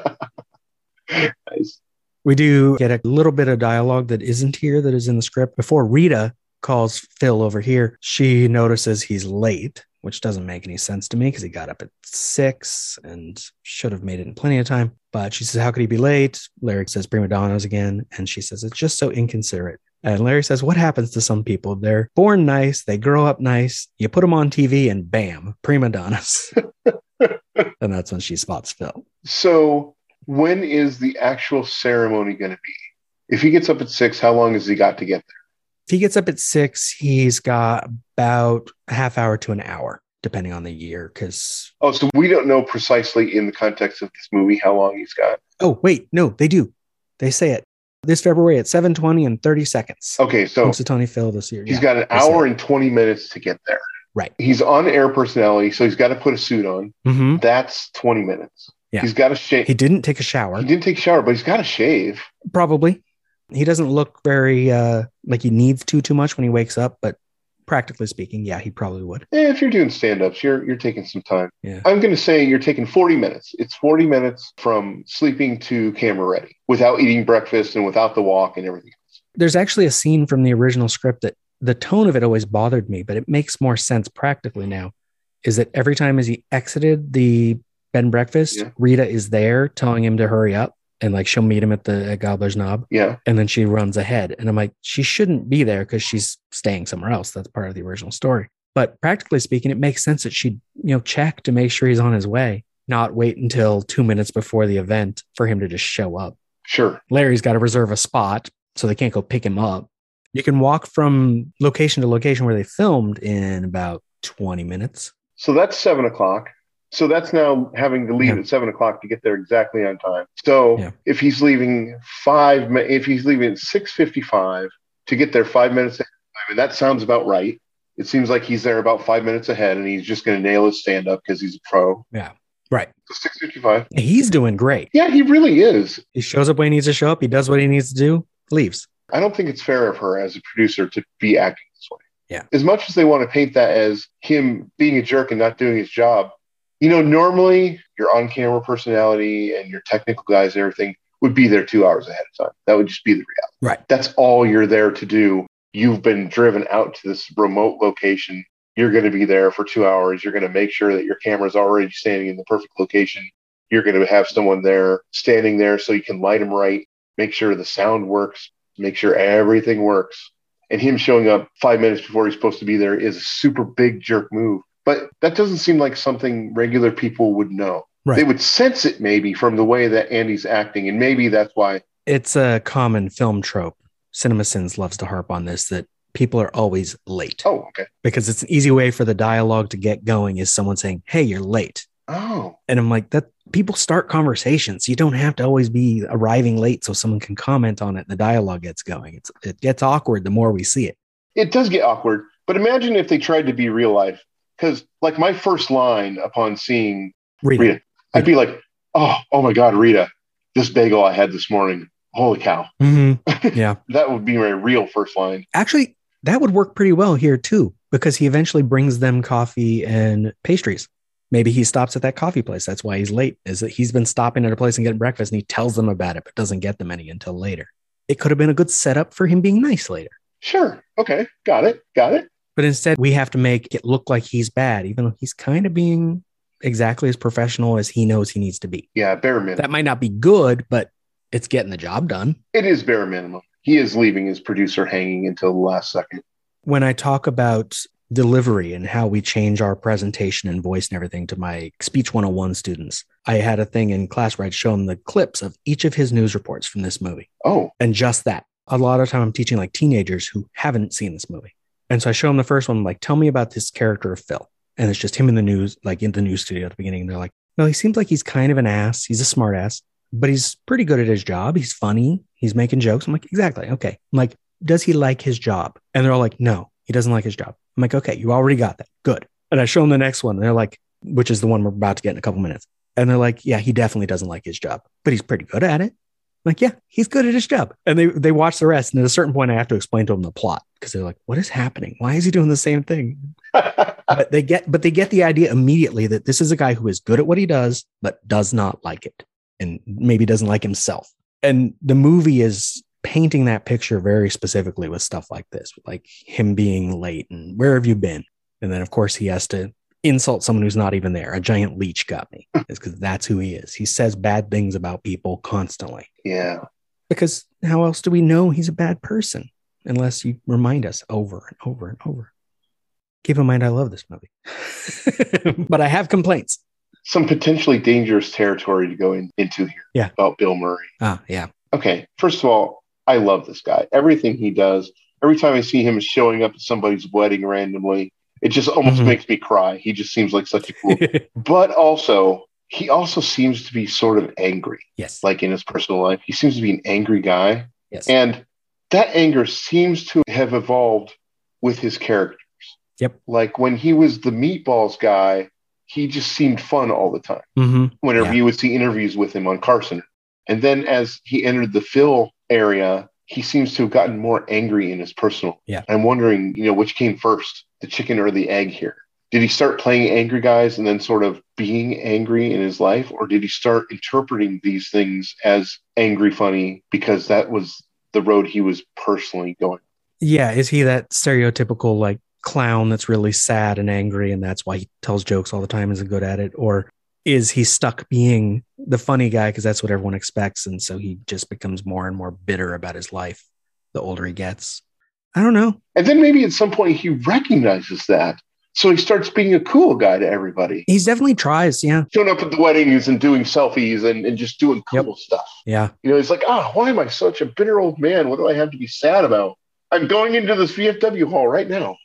Nice. We do get a little bit of dialogue that isn't here, that is in the script. Before Rita calls Phil over here, she notices he's late, which doesn't make any sense to me because he got up at six and should have made it in plenty of time. But she says, How could he be late? Larry says, Prima donnas again. And she says, It's just so inconsiderate. And Larry says, What happens to some people? They're born nice, they grow up nice, you put them on TV, and bam, prima donnas. and that's when she spots Phil. So when is the actual ceremony going to be? If he gets up at six, how long has he got to get there? If he gets up at six, he's got about a half hour to an hour, depending on the year. Because, Oh, so we don't know precisely in the context of this movie how long he's got. oh, wait, no, they do. They say it this February at 720 and 30 seconds. Okay, so to Tony Phil this year. he's Yeah, got an hour and 20 minutes to get there. Right. He's on air personality, so he's got to put a suit on. Mhm. That's 20 minutes. Yeah. He's got to shave. He didn't take a shower, He didn't take a shower, but he's got to shave. probably. He doesn't look very uh, like he needs to too much when he wakes up, but practically speaking, yeah, he probably would. Eh, if you're doing stand-ups, you're you're taking some time. Yeah. I'm going to say you're taking 40 minutes. It's 40 minutes from sleeping to camera ready, without eating breakfast and without the walk and everything. Else. There's actually a scene from the original script that the tone of it always bothered me, but it makes more sense practically now. Is that every time as he exited the bed and breakfast, Yeah. Rita is there telling him to hurry up and like she'll meet him at the at Gobbler's Knob Yeah. and then she runs ahead. And I'm like, she shouldn't be there because she's staying somewhere else. That's part of the original story. But practically speaking, it makes sense that she'd, you know, check to make sure he's on his way, not wait until two minutes before the event for him to just show up. Sure. Larry's got to reserve a spot, so they can't go pick him up. You can walk from location to location where they filmed in about 20 minutes. So that's seven o'clock. So that's now having to leave Yeah. at seven o'clock to get there exactly on time. So Yeah. if he's leaving five, if he's leaving at six fifty-five to get there five minutes ahead of time, and that sounds about right. It seems like he's there about five minutes ahead, and he's just going to nail his stand-up because he's a pro. Yeah. Right. So six fifty-five. He's doing great. Yeah, he really is. He shows up when he needs to show up. He does what he needs to do, leaves. I don't think it's fair of her as a producer to be acting this way. Yeah. As much as they want to paint that as him being a jerk and not doing his job, you know, normally your on camera personality and your technical guys and everything would be there two hours ahead of time. That would just be the reality. Right. That's all you're there to do. You've been driven out to this remote location. You're going to be there for two hours. You're going to make sure that your camera's already standing in the perfect location. You're going to have someone there standing there so you can light them right, make sure the sound works, make sure everything works. And him showing up five minutes before he's supposed to be there is a super big jerk move. But that doesn't seem like something regular people would know. Right. They would sense it maybe from the way that Andy's acting. And maybe that's why It's a common film trope. CinemaSins loves to harp on this that people are always late Oh, okay. because it's an easy way for the dialogue to get going is someone saying, Hey, you're late. Oh, And I'm like, that people start conversations. You don't have to always be arriving late so someone can comment on it and the dialogue gets going. It's, it gets awkward the more we see it. it does get awkward. But imagine if they tried to be real life. Because, like, my first line upon seeing it. Rita, I'd be like, oh, oh my God, Rita, this bagel I had this morning. Holy cow. Mhm. Yeah. That would be my real first line. Actually, that would work pretty well here too, because he eventually brings them coffee and pastries. Maybe he stops at that coffee place. That's why he's late, is that he's been stopping at a place and getting breakfast and he tells them about it, but doesn't get them any until later. It could have been a good setup for him being nice later. Sure. Okay. Got it. Got it. But instead, we have to make it look like he's bad, even though he's kind of being exactly as professional as he knows he needs to be. Yeah. Bare minimum. That might not be good, but it's getting the job done. it is bare minimum. He is leaving his producer hanging until the last second. when I talk about delivery and how we change our presentation and voice and everything to my speech 101 students, I had a thing in class where I'd show them the clips of each of his news reports from this movie Oh, and just that. A lot of time I'm teaching like teenagers who haven't seen this movie. And so I show him the first one, like, tell me about this character of Phil. And it's just him in the news, like in the news studio at the beginning. And they're like, well, he seems like he's kind of an ass. He's a smart ass, but he's pretty good at his job. He's funny. He's making jokes. I'm like, exactly. Okay. I'm like, does he like his job? And they're all like, no, he doesn't like his job. I'm like, okay, you already got that. Good. And I show him the next one. They're like, which is the one we're about to get in a couple minutes. And they're like, yeah, he definitely doesn't like his job, but he's pretty good at it. I'm like, yeah, he's good at his job. And they they watch the rest. And at a certain point, I have to explain to them the plot because they're like, what is happening? Why is he doing the same thing? but they get but they get the idea immediately that this is a guy who is good at what he does, but does not like it. And maybe doesn't like himself. And the movie is painting that picture very specifically with stuff like this, like him being late and where have you been? And then of course he has to insult someone who's not even there. A giant leech got me. Is because that's who he is. He says bad things about people constantly. yeah. Because how else do we know he's a bad person unless you remind us over and over and over? Keep in mind, I love this movie, but I have complaints. Some potentially dangerous territory to go in, into here. Yeah. About Bill Murray. Ah, yeah. Okay. First of all, I love this guy. Everything he does, every time I see him showing up at somebody's wedding randomly, it just almost Mhm. makes me cry. He just seems like such a cool. but also, he also seems to be sort of angry, yes. like in his personal life. He seems to be an angry guy. yes. And that anger seems to have evolved with his characters. Yep. Like when he was the meatballs guy, he just seemed fun all the time. hmm Whenever Yeah. you would see interviews with him on Carson. And then as he entered the Phil area, he seems to have gotten more angry in his personal. Yeah. I'm wondering, you know, which came first, the chicken or the egg here? Did he start playing angry guys and then sort of being angry in his life? Or did he start interpreting these things as angry funny because that was the road he was personally going? Yeah. Is he that stereotypical like clown that's really sad and angry and that's why he tells jokes all the time and isn't good at it? Or is he stuck being the funny guy because that's what everyone expects? And so he just becomes more and more bitter about his life the older he gets. I don't know. And then maybe at some point he recognizes that. So he starts being a cool guy to everybody. He's definitely tries. Yeah. Showing up at the weddings and doing selfies and, and just doing cool stuff. Yeah. You know, he's like, ah, why am I such a bitter old man? What do I have to be sad about? I'm going into this VFW hall right now.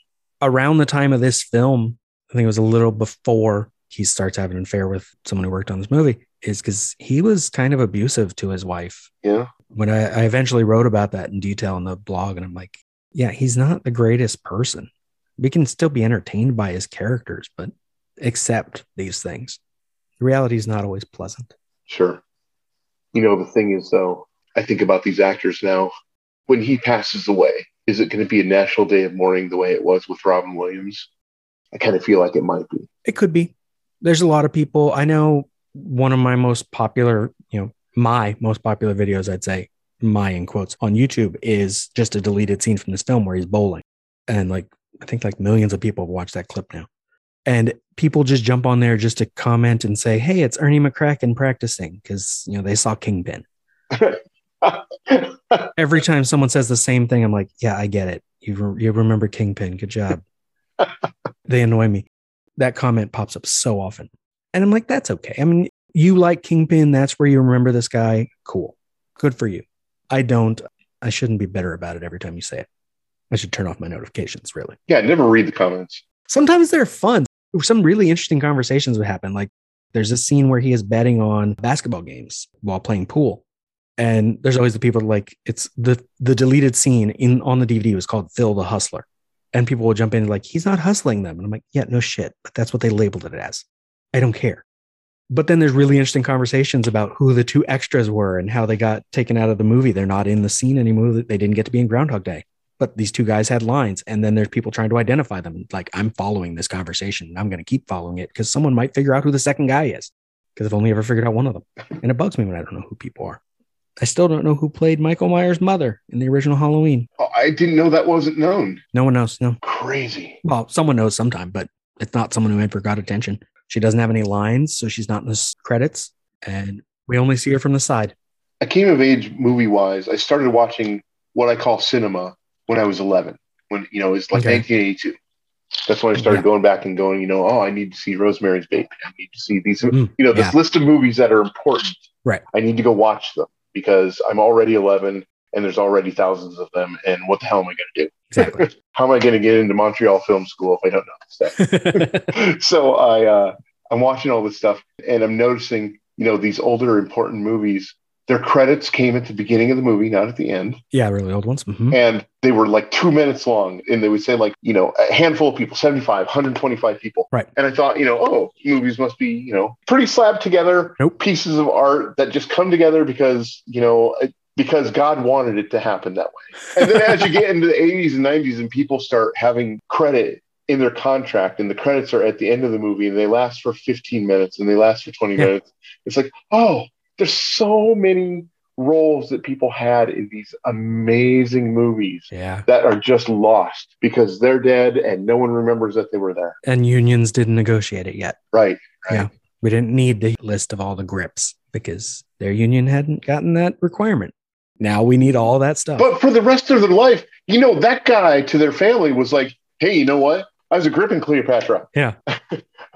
around the time of this film, I think it was a little before he starts having an affair with someone who worked on this movie is because he was kind of abusive to his wife. Yeah. When I, I eventually wrote about that in detail in the blog, and I'm like, yeah, he's not the greatest person. We can still be entertained by his characters, but accept these things. The reality is not always pleasant. Sure. You know, the thing is, though, I think about these actors now. When he passes away, is it going to be a national day of mourning the way it was with Robin Williams? I kind of feel like it might be. It could be. There's a lot of people. I know one of my most popular, you know, my most popular videos, I'd say, my in quotes on YouTube is just a deleted scene from this film where he's bowling. And like, I think like millions of people have watched that clip now. And people just jump on there just to comment and say, hey, it's Ernie McCracken practicing because, you know, they saw Kingpin. Every time someone says the same thing, I'm like, yeah, I get it. You, re- you remember Kingpin. Good job. they annoy me. That comment pops up so often. And I'm like, that's okay. I mean, you like Kingpin. That's where you remember this guy. Cool. Good for you. I don't. I shouldn't be better about it every time you say it. I should turn off my notifications, really. Yeah, never read the comments. Sometimes they're fun. Some really interesting conversations would happen. Like there's a scene where he is betting on basketball games while playing pool. And there's always the people like it's the the deleted scene in on the DVD was called Phil the Hustler. And people will jump in like, he's not hustling them. And I'm like, yeah, no shit. But that's what they labeled it as. I don't care. But then there's really interesting conversations about who the two extras were and how they got taken out of the movie. They're not in the scene anymore. They didn't get to be in Groundhog Day. But these two guys had lines. And then there's people trying to identify them. Like, I'm following this conversation. And I'm going to keep following it because someone might figure out who the second guy is. Because I've only ever figured out one of them. And it bugs me when I don't know who people are. I still don't know who played Michael Myers' mother in the original Halloween. Oh, I didn't know that wasn't known. No one knows. No. Crazy. Well, someone knows sometime, but it's not someone who ever got attention. She doesn't have any lines, so she's not in the credits, and we only see her from the side. I came of age movie wise. I started watching what I call cinema when I was 11. When you know it was like Okay. 1982. That's when I started Yeah. going back and going. You know, oh, I need to see Rosemary's Baby. I need to see these. Mm, you know, this yeah. list of movies that are important. Right. I need to go watch them because I'm already 11 and there's already thousands of them. And what the hell am I going to do? Exactly. How am I going to get into Montreal Film School if I don't know this stuff? so I uh, I'm watching all this stuff and I'm noticing, you know, these older important movies. Their credits came at the beginning of the movie, not at the end, yeah, really old ones. Mhm. and they were like two minutes long. And they would say like, you know, a handful of people, 75, 125 people. Right. And I thought, you know, oh, movies must be, you know, pretty slapped together Nope. pieces of art that just come together because, you know, because God wanted it to happen that way. And then as you get into the 80s and 90s and people start having credit in their contract and the credits are at the end of the movie and they last for 15 minutes and they last for 20 Yeah. minutes, it's like, oh, there's so many roles that people had in these amazing movies Yeah. that are just lost because they're dead and no one remembers that they were there. And unions didn't negotiate it yet. Right. right. Yeah. We didn't need the list of all the grips because their union hadn't gotten that requirement. Now we need all that stuff. But for the rest of their life, you know, that guy to their family was like, hey, you know what? I was a grip in Cleopatra. Yeah.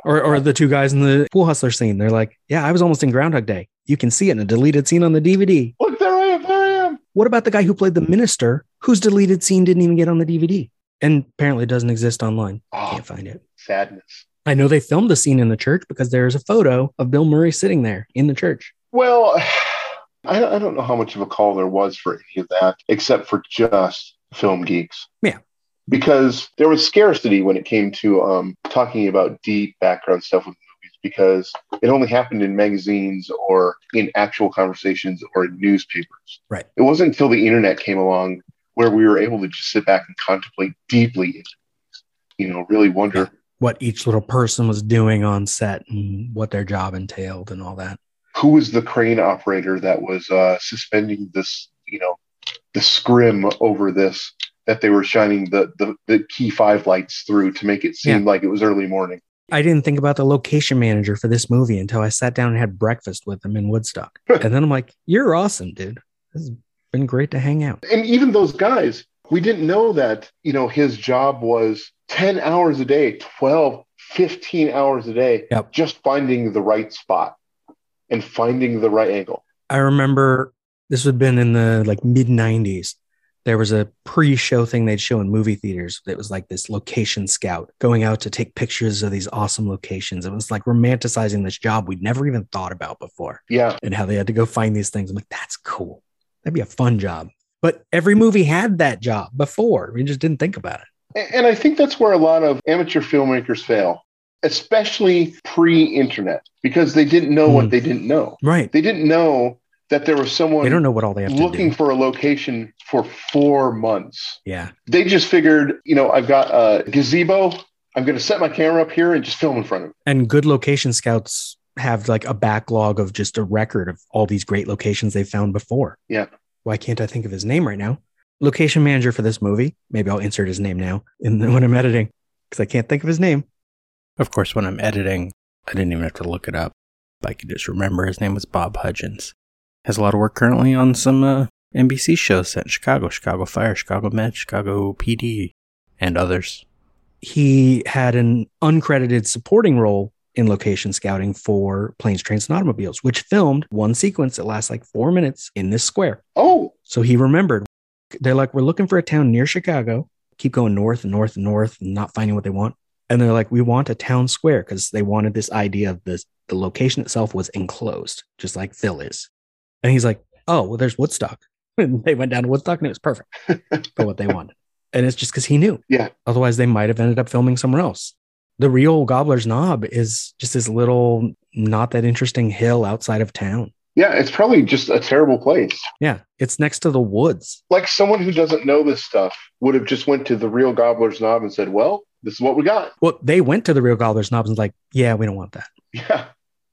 or or the two guys in the pool hustler scene. They're like, yeah, I was almost in Groundhog Day. You can see it in a deleted scene on the DVD. Look, there I am. There I am. What about the guy who played the minister whose deleted scene didn't even get on the DVD and apparently doesn't exist online? Oh, Can't find it. sadness. I know they filmed the scene in the church because there's a photo of Bill Murray sitting there in the church. Well, I, I don't know how much of a call there was for any of that, except for just film geeks. Yeah. Because there was scarcity when it came to um, talking about deep background stuff with movies, because it only happened in magazines or in actual conversations or in newspapers. Right. It wasn't until the internet came along where we were able to just sit back and contemplate deeply. You know, really wonder. What each little person was doing on set and what their job entailed and all that. who was the crane operator that was uh, suspending this, you know, the scrim over this that they were shining the, the, the key five lights through to make it seem Yeah. like it was early morning. I didn't think about the location manager for this movie until I sat down and had breakfast with him in Woodstock. and then I'm like, you're awesome, dude. This has been great to hang out. And even those guys, we didn't know that, you know, his job was 10 hours a day, 12, 15 hours a day, Yep. just finding the right spot and finding the right angle. I remember this would have been in the like mid 90s There was a pre-show thing they'd show in movie theaters that was like this location scout going out to take pictures of these awesome locations. It was like romanticizing this job we'd never even thought about before Yeah. and how they had to go find these things. I'm like, that's cool. That'd be a fun job. But every movie had that job before. We just didn't think about it. And I think that's where a lot of amateur filmmakers fail, especially pre-internet, because they didn't know what Mm. they didn't know. Right. They didn't know that there was someone They don't know what all they have looking to do. for a location for four months. Yeah. They just figured, you know, I've got a gazebo. I'm going to set my camera up here and just film in front of it. And good location scouts have like a backlog of just a record of all these great locations they found before. Yeah. Why can't I think of his name right now? Location manager for this movie. Maybe I'll insert his name now in the, when I'm editing because I can't think of his name. Of course, when I'm editing, I didn't even have to look it up. I could just remember his name was Bob Hudgens. Has a lot of work currently on some uh, NBC shows set in Chicago, Chicago Fire, Chicago Med, Chicago PD, and others. He had an uncredited supporting role in location scouting for Planes, Trains, and Automobiles, which filmed one sequence that lasts like four minutes in this square. Oh, So he remembered. They're like, we're looking for a town near Chicago. Keep going north and north and north and not finding what they want. And they're like, we want a town square because they wanted this idea of this. The location itself was enclosed, just like Phil is. And he's like, oh, well, there's Woodstock. And they went down to Woodstock and it was perfect for what they wanted. And it's just because he knew. Yeah. Otherwise, they might have ended up filming somewhere else. The real Gobbler's Knob is just this little, not that interesting hill outside of town. yeah. It's probably just a terrible place. Yeah. It's next to the woods. Like someone who doesn't know this stuff would have just went to the real Gobbler's Knob and said, well, this is what we got. Well, they went to the real Gobbler's Knob and was like, yeah, we don't want that. Yeah.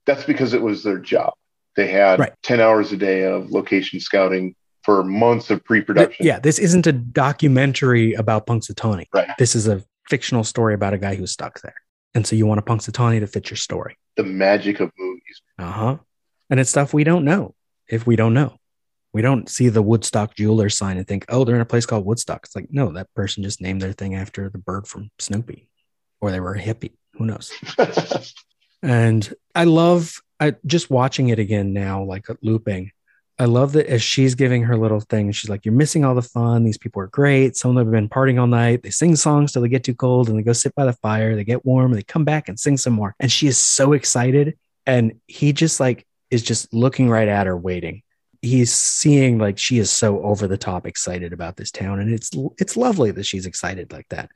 That's because it was their job. They had Right. 10 hours a day of location scouting for months of pre production. Yeah, this isn't a documentary about Punxsutawney. Right. This is a fictional story about a guy who's stuck there. And so you want a Punxsutawney to fit your story. The magic of movies. Uh huh. And it's stuff we don't know if we don't know. We don't see the Woodstock jeweler sign and think, oh, they're in a place called Woodstock. It's like, no, that person just named their thing after the bird from Snoopy or they were a hippie. Who knows? And I love I, just watching it again now, like uh, looping. I love that as she's giving her little thing, she's like, You're missing all the fun. These people are great. Some of them have been partying all night. They sing songs till they get too cold and they go sit by the fire. They get warm and they come back and sing some more. And she is so excited. And he just like is just looking right at her, waiting. He's seeing like she is so over the top excited about this town. And it's it's lovely that she's excited like that.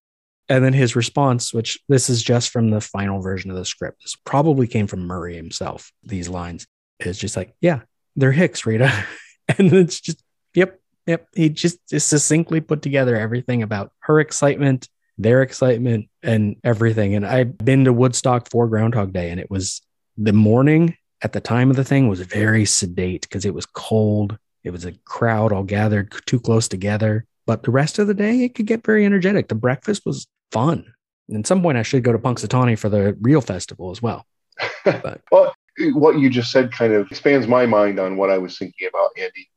And then his response, which this is just from the final version of the script, this probably came from Murray himself. These lines is just like, yeah, they're Hicks, Rita. and it's just, yep, yep. He just, just succinctly put together everything about her excitement, their excitement, and everything. And I've been to Woodstock for Groundhog Day, and it was the morning at the time of the thing was very sedate because it was cold. It was a crowd all gathered too close together. But the rest of the day, it could get very energetic. The breakfast was fun. And at some point, I should go to Punxsutawney for the real festival as well. But Well, what you just said kind of expands my mind on what I was thinking about, Andy.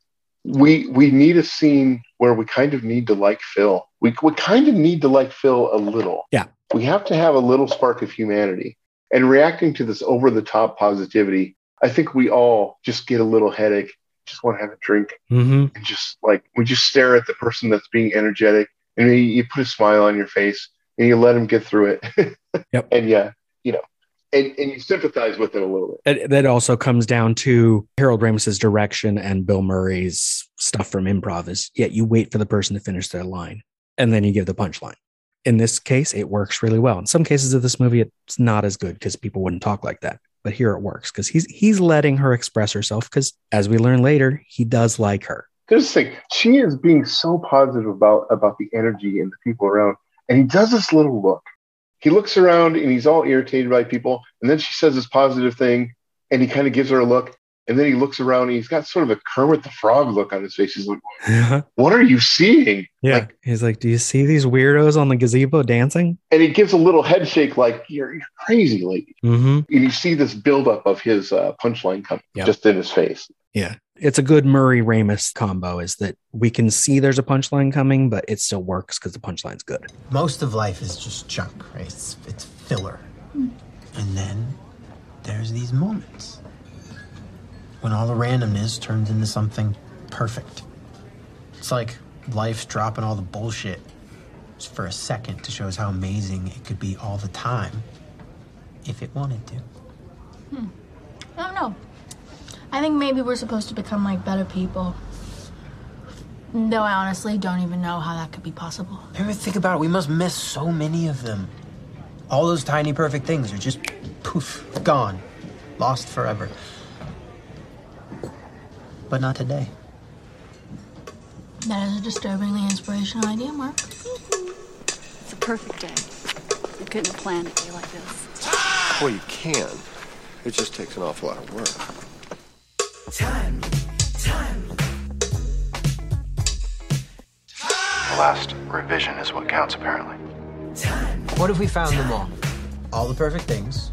We we need a scene where we kind of need to like Phil. We we kind of need to like Phil a little. Yeah. We have to have a little spark of humanity. And reacting to this over the top positivity, I think we all just get a little headache, just want to have a drink Mhm. and just like we just stare at the person that's being energetic and you put a smile on your face and you let him get through it. Yep. And yeah, you know, and, and you sympathize with it a little bit. It- that also comes down to Harold Ramis's direction and Bill Murray's stuff from improv is yeah, you wait for the person to finish their line and then you give the punchline. In this case, it works really well. In some cases of this movie, it's not as good because people wouldn't talk like that. But here it works because he's he's letting her express herself because as we learn later, he does like her. The thing: she is being so positive about about the energy and the people around, and he does this little look. He looks around and he's all irritated by people, and then she says this positive thing, and he kind of gives her a look, and then he looks around and he's got sort of a Kermit the Frog look on his face. He's like, "What are you seeing?" Yeah. he's like, Do you see these weirdos on the gazebo dancing? And he gives a little head shake, like, "You're, you're crazy, lady." Mm-hmm. And you see this buildup of his uh, punchline coming Yep. just in his face. Yeah. It's a good Murray Ramis combo, is that we can see there's a punchline coming, but it still works because the punchline's good. Most of life is just junk, right? It's, it's filler. And then there's these moments when all the randomness turns into something perfect. It's like life's dropping all the bullshit just for a second to show us how amazing it could be all the time if it wanted to. Hmm. I don't know. I think maybe we're supposed to become like better people. Though I honestly don't even know how that could be possible. Ever think about it? We must miss so many of them. All those tiny perfect things are just poof, gone, lost forever. But not today. That is a disturbingly inspirational idea, Mark. It's a perfect day. You couldn't have planned a day like this. Well, you can. It just takes an awful lot of work. Time, time. The last revision is what counts, apparently. What if we found them all? All the perfect things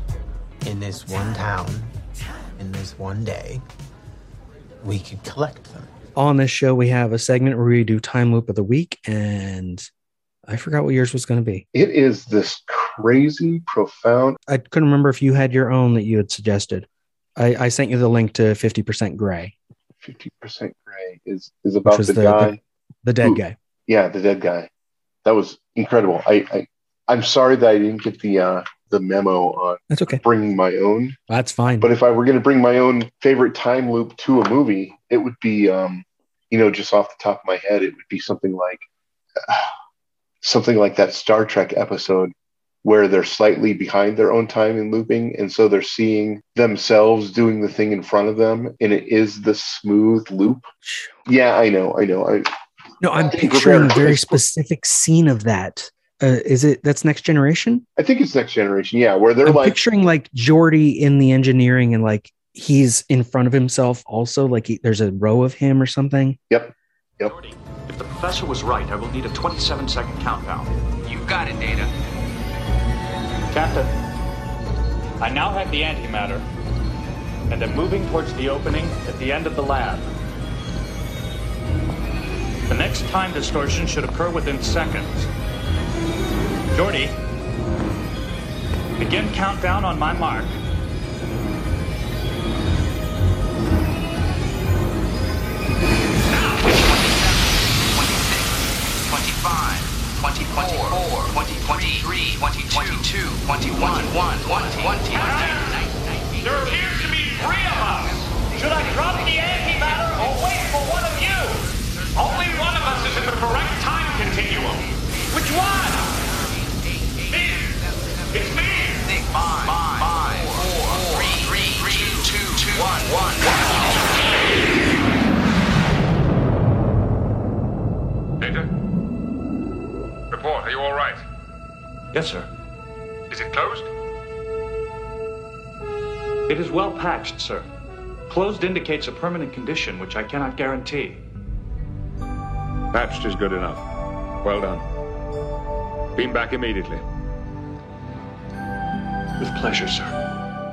in this one town, in this one day. We could collect them. On this show, we have a segment where we do time loop of the week, and I forgot what yours was going to be. It is this crazy, profound. I couldn't remember if you had your own that you had suggested. I, I sent you the link to 50% Gray. 50% Gray is, is about was the, the- guy. the- the dead who- guy. Yeah, the dead guy. That was incredible. I, I I'm sorry that I didn't get the uh, the memo on That's okay. bringing my own. That's fine. But if I were going to bring my own favorite time loop to a movie, it would be, um, you know, just off the top of my head, it would be something like something like that Star Trek episode where they're slightly behind their own time in looping, and so they're seeing themselves doing the thing in front of them, and it is the smooth loop. Yeah, I know, I know. I, No, I'm picturing a very specific scene of that. Uh, is it that's next generation? I think it's Next Generation. Yeah, where they're I'm like, picturing like Geordi in the engineering and like he's in front of himself also, like he, there's a row of him or something. Yep. Yep. If the professor was right, I will need a 27 second countdown. You got it, Data. Captain, I now have the antimatter and am moving towards the opening at the end of the lab. The next time distortion should occur within seconds. Geordi, begin countdown on my mark. There appears to be three of us. Should I drop the antimatter or wait for one of you? Only one of us is in the correct. Which one? Me. It's me. Five, five, four, three, three, two, two, one, one. Data? Report, are you all right? Yes, sir. Is it closed? It is well patched, sir. Closed indicates a permanent condition, which I cannot guarantee. Patched is good enough. Well done. Beam back immediately. With pleasure, sir.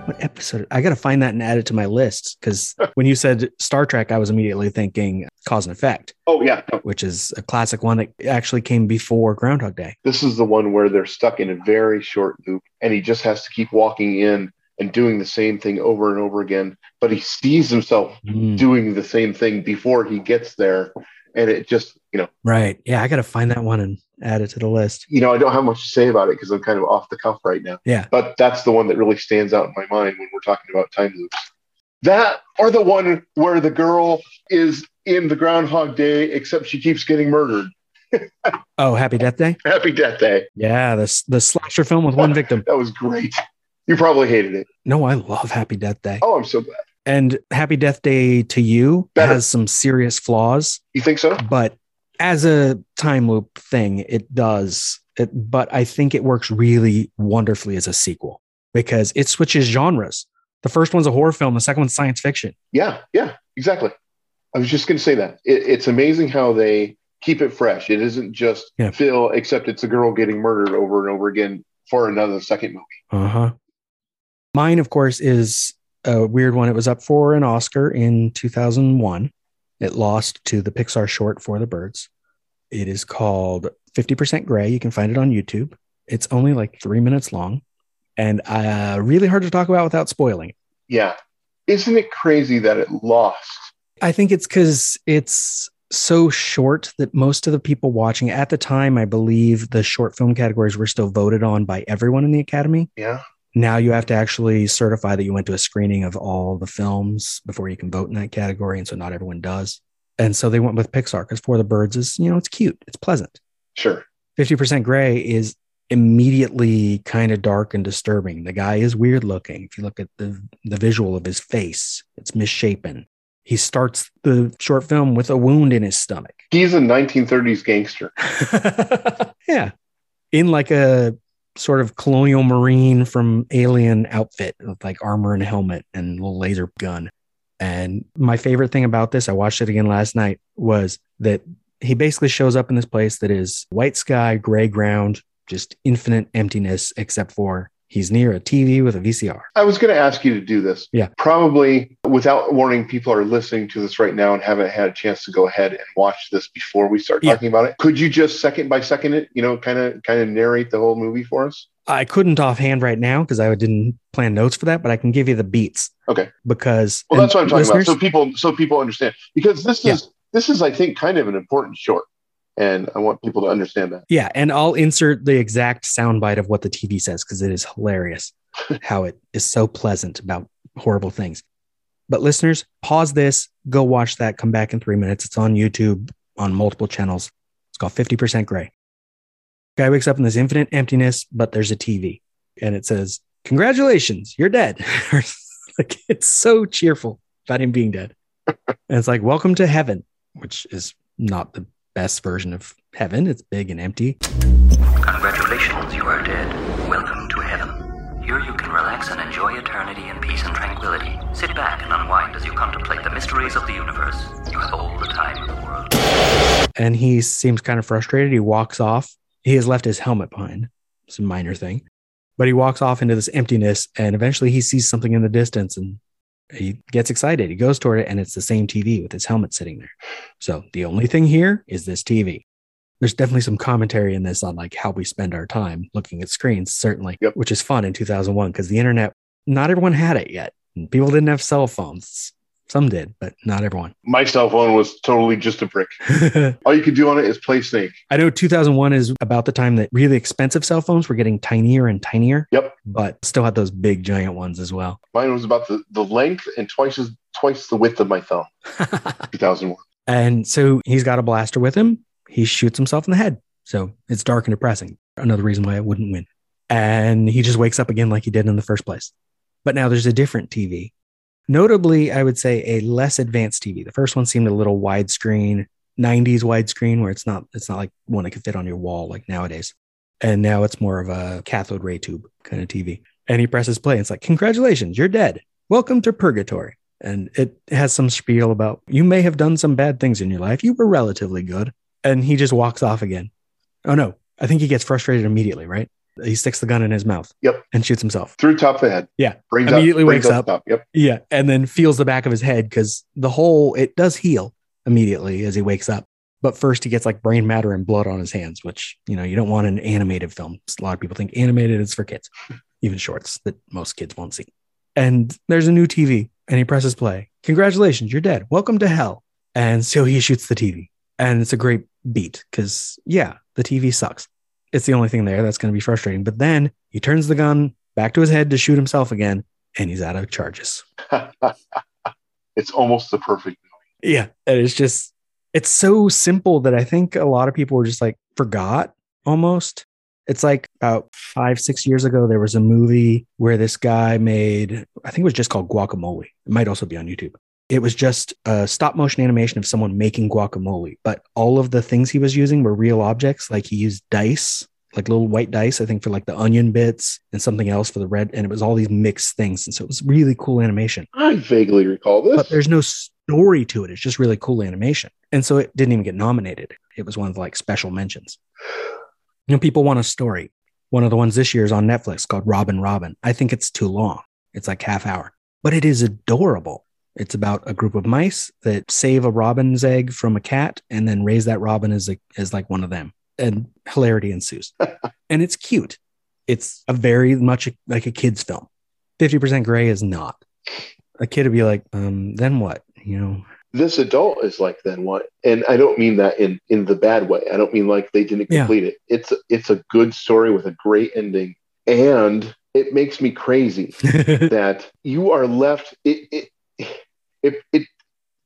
What episode? I got to find that and add it to my list because when you said Star Trek, I was immediately thinking Cause and Effect, oh yeah, which is a classic one that actually came before Groundhog Day. this is the one where they're stuck in a very short loop, and he just has to keep walking in and doing the same thing over and over again. But he sees himself Mm. doing the same thing before he gets there, and it just, you know, Right. Yeah, I got to find that one and add it to the list. you know, I don't have much to say about it because I'm kind of off the cuff right now. Yeah. But that's the one that really stands out in my mind when we're talking about time loops. That or the one where the girl is in the Groundhog Day, except she keeps getting murdered. Oh, Happy Death Day. Happy Death Day. Yeah, the the slasher film with one victim. That was great. You probably hated it. No, I love Happy Death Day. Oh, I'm so glad. And Happy Death Day to You Better. has some serious flaws, You think so? but as a time loop thing, it does. It, but I think it works really wonderfully as a sequel because it switches genres. The first one's a horror film, the second one's science fiction. Yeah, yeah, exactly. I was just going to say that. It, it's amazing how they keep it fresh. It isn't just Yeah. Phil, except it's a girl getting murdered over and over again for another second movie. Uh huh. Mine, of course, is a weird one. It was up for an Oscar in 2001. It lost to the Pixar short for the birds. It is called 50% Gray. You can find it on YouTube. It's only like three minutes long and uh, really hard to talk about without spoiling it. Yeah. Isn't it crazy that it lost? I think it's because it's so short that most of the people watching at the time, I believe the short film categories were still voted on by everyone in the Academy. Yeah. Now you have to actually certify that you went to a screening of all the films before you can vote in that category. And so not everyone does. And so they went with Pixar because For the Birds is, you know, it's cute, it's pleasant. Sure. 50% Gray is immediately kind of dark and disturbing. The guy is weird looking. If you look at the, the visual of his face, it's misshapen. He starts the short film with a wound in his stomach. He's a 1930s gangster. Yeah. In like a sort of colonial marine from alien outfit with like armor and helmet and little laser gun. And my favorite thing about this, I watched it again last night, was that he basically shows up in this place that is white sky, gray ground, just infinite emptiness, except for he's near a TV with a VCR. I was going to ask you to do this. Yeah. Probably without warning, people are listening to this right now and haven't had a chance to go ahead and watch this before we start Yeah. talking about it. Could you just second by second it, you know, kind of kind of narrate the whole movie for us? I couldn't offhand right now because I didn't plan notes for that, but I can give you the beats Okay. because Well, that's what I'm talking about. So people, so people understand because this is this is, I think, kind of an important short, and I want people to understand that. Yeah, and I'll insert the exact soundbite of what the TV says because it is hilarious how it is so pleasant about horrible things. But listeners, pause this, go watch that, come back in three minutes. It's on YouTube on multiple channels. It's called 50% Gray. Guy wakes up in this infinite emptiness, but there's a TV and it says, Congratulations, you're dead. like it's so cheerful about him being dead. and it's like, Welcome to heaven, which is not the best version of heaven. It's big and empty. Congratulations, you are dead. Welcome to heaven. Here you can relax and enjoy eternity in peace and tranquility. Sit back and unwind as you contemplate the mysteries of the universe. You have all the time in the world. and he seems kind of frustrated. He walks off. He has left his helmet behind. It's a minor thing, but he walks off into this emptiness, and eventually he sees something in the distance, and he gets excited. He goes toward it, and it's the same TV with his helmet sitting there. So the only thing here is this TV. There's definitely some commentary in this on like how we spend our time looking at screens, certainly, which is fun in 2001 because the internet, not everyone had it yet. People didn't have cell phones. Some did, but not everyone. My cell phone was totally just a brick. All you could do on it is play Snake. I know 2001 is about the time that really expensive cell phones were getting tinier and tinier. Yep. But still had those big giant ones as well. Mine was about the, the length and twice as twice the width of my thumb. 2001. And so he's got a blaster with him. He shoots himself in the head. So it's dark and depressing. Another reason why it wouldn't win. And he just wakes up again like he did in the first place. But now there's a different TV. Notably, I would say a less advanced TV. The first one seemed a little widescreen, 90s widescreen, where it's not it's not like one that could fit on your wall like nowadays. And now it's more of a cathode ray tube kind of TV. And he presses play. And it's like, congratulations, you're dead. Welcome to purgatory. And it has some spiel about you may have done some bad things in your life. You were relatively good. And he just walks off again. Oh no, I think he gets frustrated immediately, right? He sticks the gun in his mouth. Yep. And shoots himself. Through top of the head. Yeah. Brings up- immediately brings wakes up up. Yep. Yeah. And then feels the back of his head because the hole, it does heal immediately as he wakes up. But first he gets like brain matter and blood on his hands, which, you know, you don't want an animated film. A lot of people think animated is for kids, even shorts that most kids won't see. And there's a new TV and he presses play. Congratulations, you're dead. Welcome to hell. And so he shoots the TV. And it's a great beat because, yeah, the TV sucks. It's the only thing there that's going to be frustrating. But then he turns the gun back to his head to shoot himself again and he's out of charges. It's almost the perfect Yeah. And it's just, it's so simple that I think a lot of people were just like forgot almost. It's like about five, six years ago, there was a movie where this guy made, I think it was just called Guacamole. It might also be on YouTube. It was just a stop motion animation of someone making guacamole, but all of the things he was using were real objects. Like he used dice, like little white dice, I think for like the onion bits and something else for the red. And it was all these mixed things. And so it was really cool animation. I vaguely recall this. But there's no story to it. It's just really cool animation. And so it didn't even get nominated. It was one of the like special mentions. You know, people want a story. One of the ones this year is on Netflix called Robin Robin. I think it's too long. It's like half hour, but it is adorable. It's about a group of mice that save a robin's egg from a cat and then raise that robin as a, as like one of them. And hilarity ensues. and it's cute. It's a very much like a kid's film. 50% gray is not. A kid would be like, um, then what? You know, this adult is like then what and i don't mean that in in the bad way i don't mean like they didn't Yeah. complete it it's it's a good story with a great ending and it makes me crazy that you are left it it, it it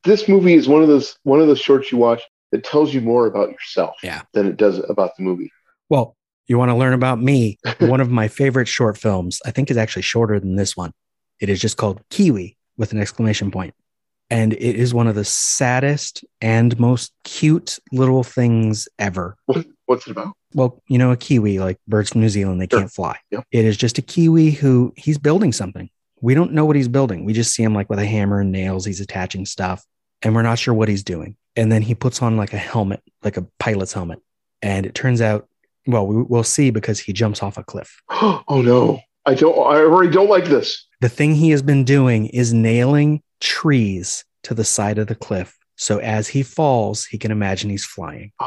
this movie is one of those one of those shorts you watch that tells you more about yourself Yeah. than it does about the movie Well, you want to learn about me? one of my favorite short films, I think, is actually shorter than this one. It is just called Kiwi with an exclamation point. And it is one of the saddest and most cute little things ever. what's it about Well, you know, a Kiwi, like birds from New Zealand, they can't fly. Yep. It is just a Kiwi who he's building something. We don't know what he's building. We just see him like with a hammer and nails. He's attaching stuff and we're not sure what he's doing. And then he puts on like a helmet, like a pilot's helmet. And it turns out, well, we, we'll see because he jumps off a cliff. oh no i don't i already don't like this The thing he has been doing is nailing trees to the side of the cliff. So as he falls, he can imagine he's flying.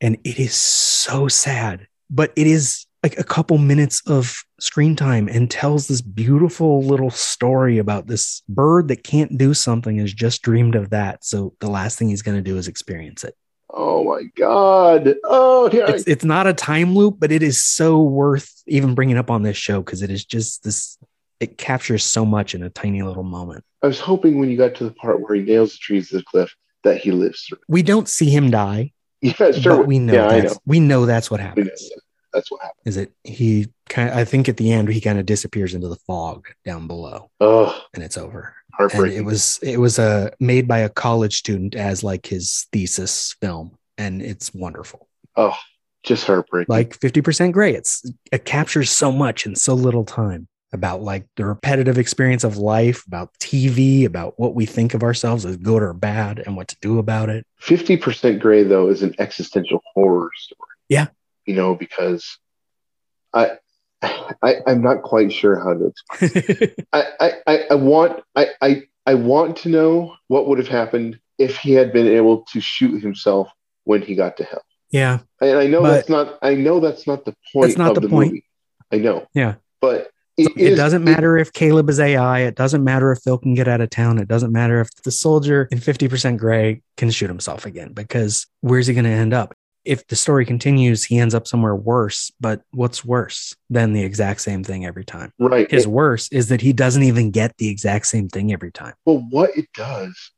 And it is so sad, but it is like a couple minutes of screen time and tells this beautiful little story about this bird that can't do something has just dreamed of that. So the last thing he's going to do is experience it. oh my god oh yeah It's, it's not a time loop, but it is so worth even bringing up on this show because it is just this, it captures so much in a tiny little moment. I was hoping when you got to the part where he nails the trees to the cliff that he lives through. We don't see him die. Yeah, sure. But we know Yeah, I that's, know. we know that's what happens. That. That's what happened. Is it he kind I think at the end he kind of disappears into the fog down below Oh, and it's over. And it was it was uh, made by a college student as like his thesis film and it's wonderful. oh, just heartbreaking. Like 50% gray. It's it captures so much in so little time about like the repetitive experience of life, about TV, about what we think of ourselves as good or bad and what to do about it. Fifty percent gray though is an existential horror story. Yeah. You know, because I, I I'm not quite sure how to explain. I, I, I, want I, I I want to know what would have happened if he had been able to shoot himself when he got to hell. Yeah. And I know that's not I know that's not the point That's not of the the, point. movie. I know. Yeah. But it, is- it doesn't matter if Caleb is AI. It doesn't matter if Phil can get out of town. It doesn't matter if the soldier in 50% gray can shoot himself again, because where's he going to end up? If the story continues, he ends up somewhere worse. But what's worse than the exact same thing every time? Right. His worse is that he doesn't even get the exact same thing every time. Well, what it does,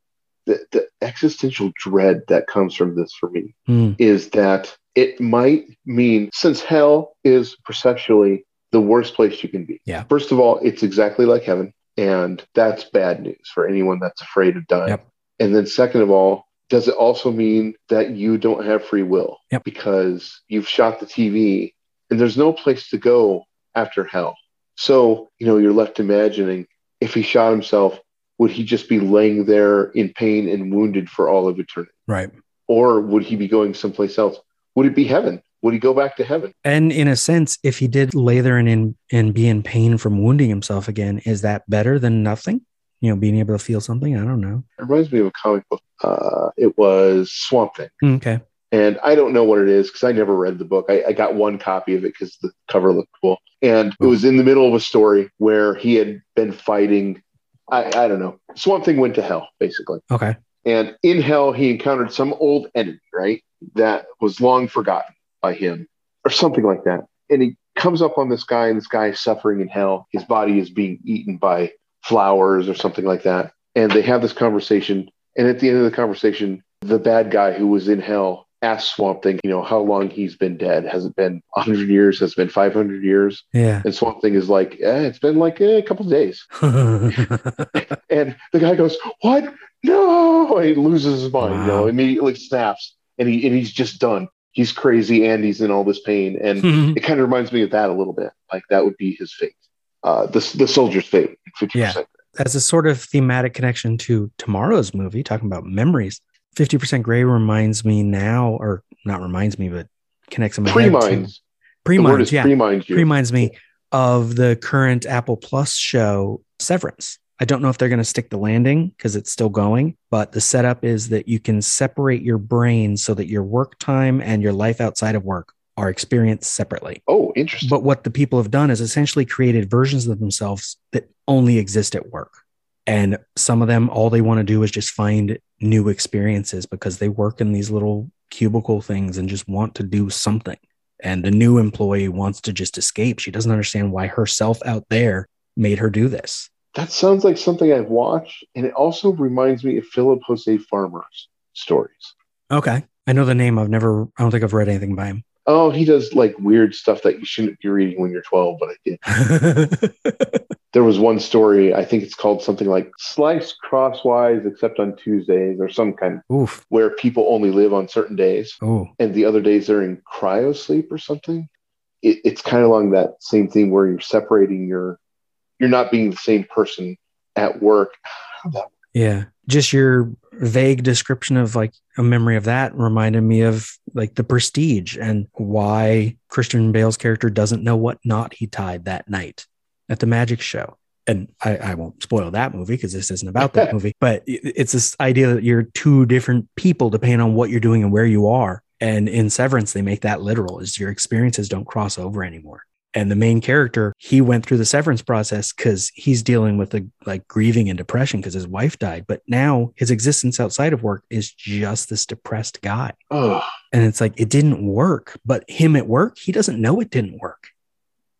the, the existential dread that comes from this for me Hmm. is that it might mean since hell is perceptually the worst place you can be. Yeah. First of all, it's exactly like heaven, and that's bad news for anyone that's afraid of dying. Yep. And then, second of all, does it also mean that you don't have free will Yep. because you've shot the TV and there's no place to go after hell? So, you know, you're left imagining if he shot himself, would he just be laying there in pain and wounded for all of eternity? Right. Or would he be going someplace else? Would it be heaven? Would he go back to heaven? And in a sense, if he did lay there and in and be in pain from wounding himself again, is that better than nothing? You know, being able to feel something. I don't know. It reminds me of a comic book. Uh, it was Swamp Thing. Okay. And I don't know what it is because I never read the book. I, I got one copy of it because the cover looked cool. And it was in the middle of a story where he had been fighting. I, I don't know. Swamp Thing went to hell, basically. Okay. And in hell, he encountered some old enemy, right? That was long forgotten by him or something like that. And he comes up on this guy, and this guy is suffering in hell. His body is being eaten by flowers or something like that. And they have this conversation. And at the end of the conversation, the bad guy who was in hell asks Swamp Thing, you know, how long he's been dead. Has it been 100 years? Has it been 500 years? Yeah. And Swamp Thing is like, eh, it's been like eh, a couple of days. And the guy goes, "What? No!" And he loses his mind. You know, immediately snaps, and he and he's just done. He's crazy, and he's in all this pain, and it kind of reminds me of that a little bit. Like that would be his fate, uh, the the soldier's fate, fifty Yeah. As a sort of thematic connection to tomorrow's movie, talking about memories, 50% Gray reminds me now, or not reminds me, but connects in my Pre-minds. Pre-minds, yeah. pre-minds. Reminds me of the current Apple Plus show, Severance. I don't know if they're going to stick the landing because it's still going, but the setup is that you can separate your brain so that your work time and your life outside of work are experienced separately. Oh, interesting. But what the people have done is essentially created versions of themselves that only exist at work. And some of them, all they want to do is just find new experiences because they work in these little cubicle things and just want to do something. And the new employee wants to just escape. She doesn't understand why herself out there made her do this. That sounds like something I've watched, and it also reminds me of Philip Jose Farmer's stories. Okay. I know the name. I've never, I don't think I've read anything by him. Oh, he does like weird stuff that you shouldn't be reading when you're 12, but I did. there was one story, I think it's called something like Slice Crosswise Except on Tuesdays or some kind Oof. where people only live on certain days Oh, and the other days they're in cryo sleep or something. It, it's kind of along that same thing where you're separating your, you're not being the same person at work. Yeah. Just your vague description of like a memory of that reminded me of like the prestige and why Christian Bale's character doesn't know what knot he tied that night at the magic show. And I, I won't spoil that movie because this isn't about that movie, but it's this idea that you're two different people depending on what you're doing and where you are. And in Severance, they make that literal is your experiences don't cross over anymore. And the main character, he went through the severance process because he's dealing with the like grieving and depression because his wife died. But now his existence outside of work is just this depressed guy. Oh, And it's like it didn't work, but him at work, he doesn't know it didn't work.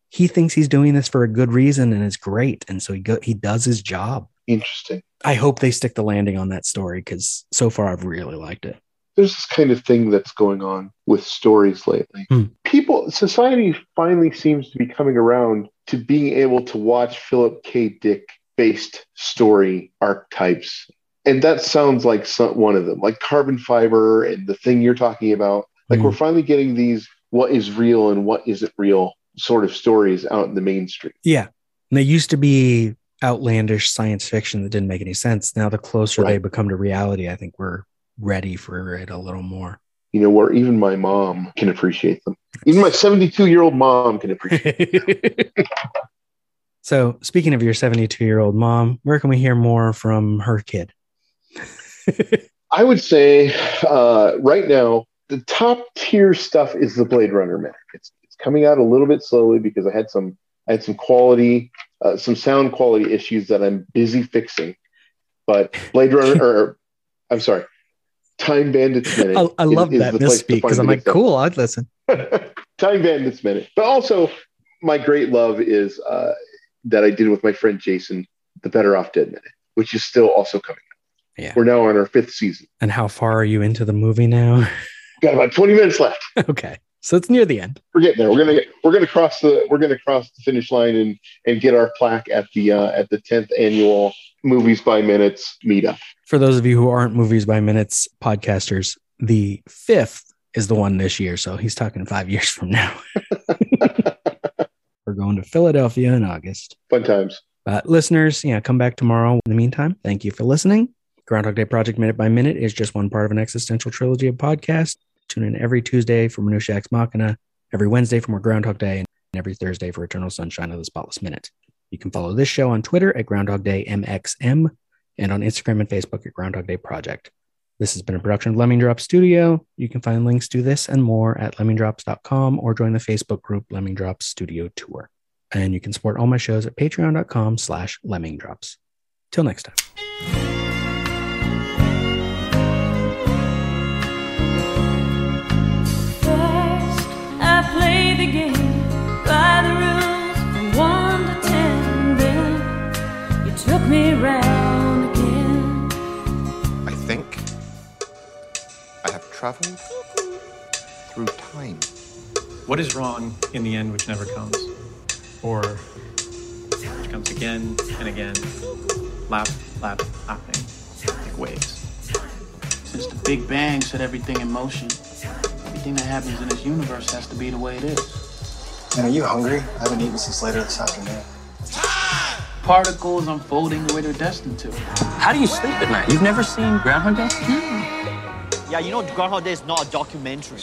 He thinks he's doing this for a good reason and it's great. And so he go, he does his job. interesting. I hope they stick the landing on that story because so far I've really liked it. There's this kind of thing that's going on with stories lately. Hmm. People, society finally seems to be coming around to being able to watch Philip K. Dick based story archetypes. And that sounds like some, one of them, like carbon fiber and the thing you're talking about. Like Hmm. we're finally getting these what is real and what isn't real sort of stories out in the mainstream. Yeah. And they used to be outlandish science fiction that didn't make any sense. Now, the closer they become to reality, I think we're ready for it a little more. You know, where even my mom can appreciate them. Even my 72 year old mom can appreciate So, speaking of your 72 year old mom, where can we hear more from her kid? I would say uh, right now the top tier stuff is the Blade Runner minute. It's, it's coming out a little bit slowly because I had some I had some quality uh, some sound quality issues that I'm busy fixing. But Blade Runner, or I'm sorry, Time Bandits minute. I, I love is that the misspeak because I'm like, cool, I'd listen. Time Bandits minute. But also, my great love is uh, that I did with my friend Jason, the Better Off Dead minute, which is still also coming. out. Yeah. We're now on our fifth season. And how far are you into the movie now? Got about 20 minutes left. okay. So it's near the end. We're getting there. We're gonna get, we're gonna cross the we're gonna cross the finish line and and get our plaque at the uh, at the 10th annual Movies by Minutes meetup. For those of you who aren't movies by minutes podcasters, the fifth is the one this year. So he's talking five years from now. We're going to Philadelphia in August. Fun times. But listeners, yeah, come back tomorrow. In the meantime, thank you for listening. Groundhog Day Project Minute by Minute is just one part of an existential trilogy of podcasts. Tune in every Tuesday for Minutia Ex Machina, every Wednesday for more Groundhog Day, and every Thursday for Eternal Sunshine of the Spotless Minute. You can follow this show on Twitter at Groundhog Day MXM and on Instagram and Facebook at Groundhog Day Project. This has been a production of Lemming Drop Studio. You can find links to this and more at lemmingdrops.com or join the Facebook group Lemming Drops Studio Tour. And you can support all my shows at patreon.com slash lemmingdrops. Till next time. I traveled through time. What is wrong in the end which never comes? Or which comes again and again, lap, lap, lapping, like waves? Since the Big Bang set everything in motion, everything that happens in this universe has to be the way it is. Man, are you hungry? I haven't eaten since later this afternoon. Particles unfolding the way they're destined to. How do you sleep at night? You've never seen Groundhog Day? Hmm. Yeah, you know Groundhog Day is not a documentary.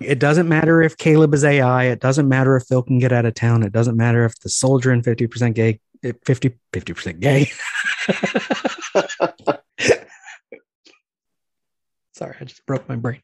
It doesn't matter if Caleb is AI. It doesn't matter if Phil can get out of town. It doesn't matter if the soldier and 50% gay, 50, 50% gay. Sorry, I just broke my brain.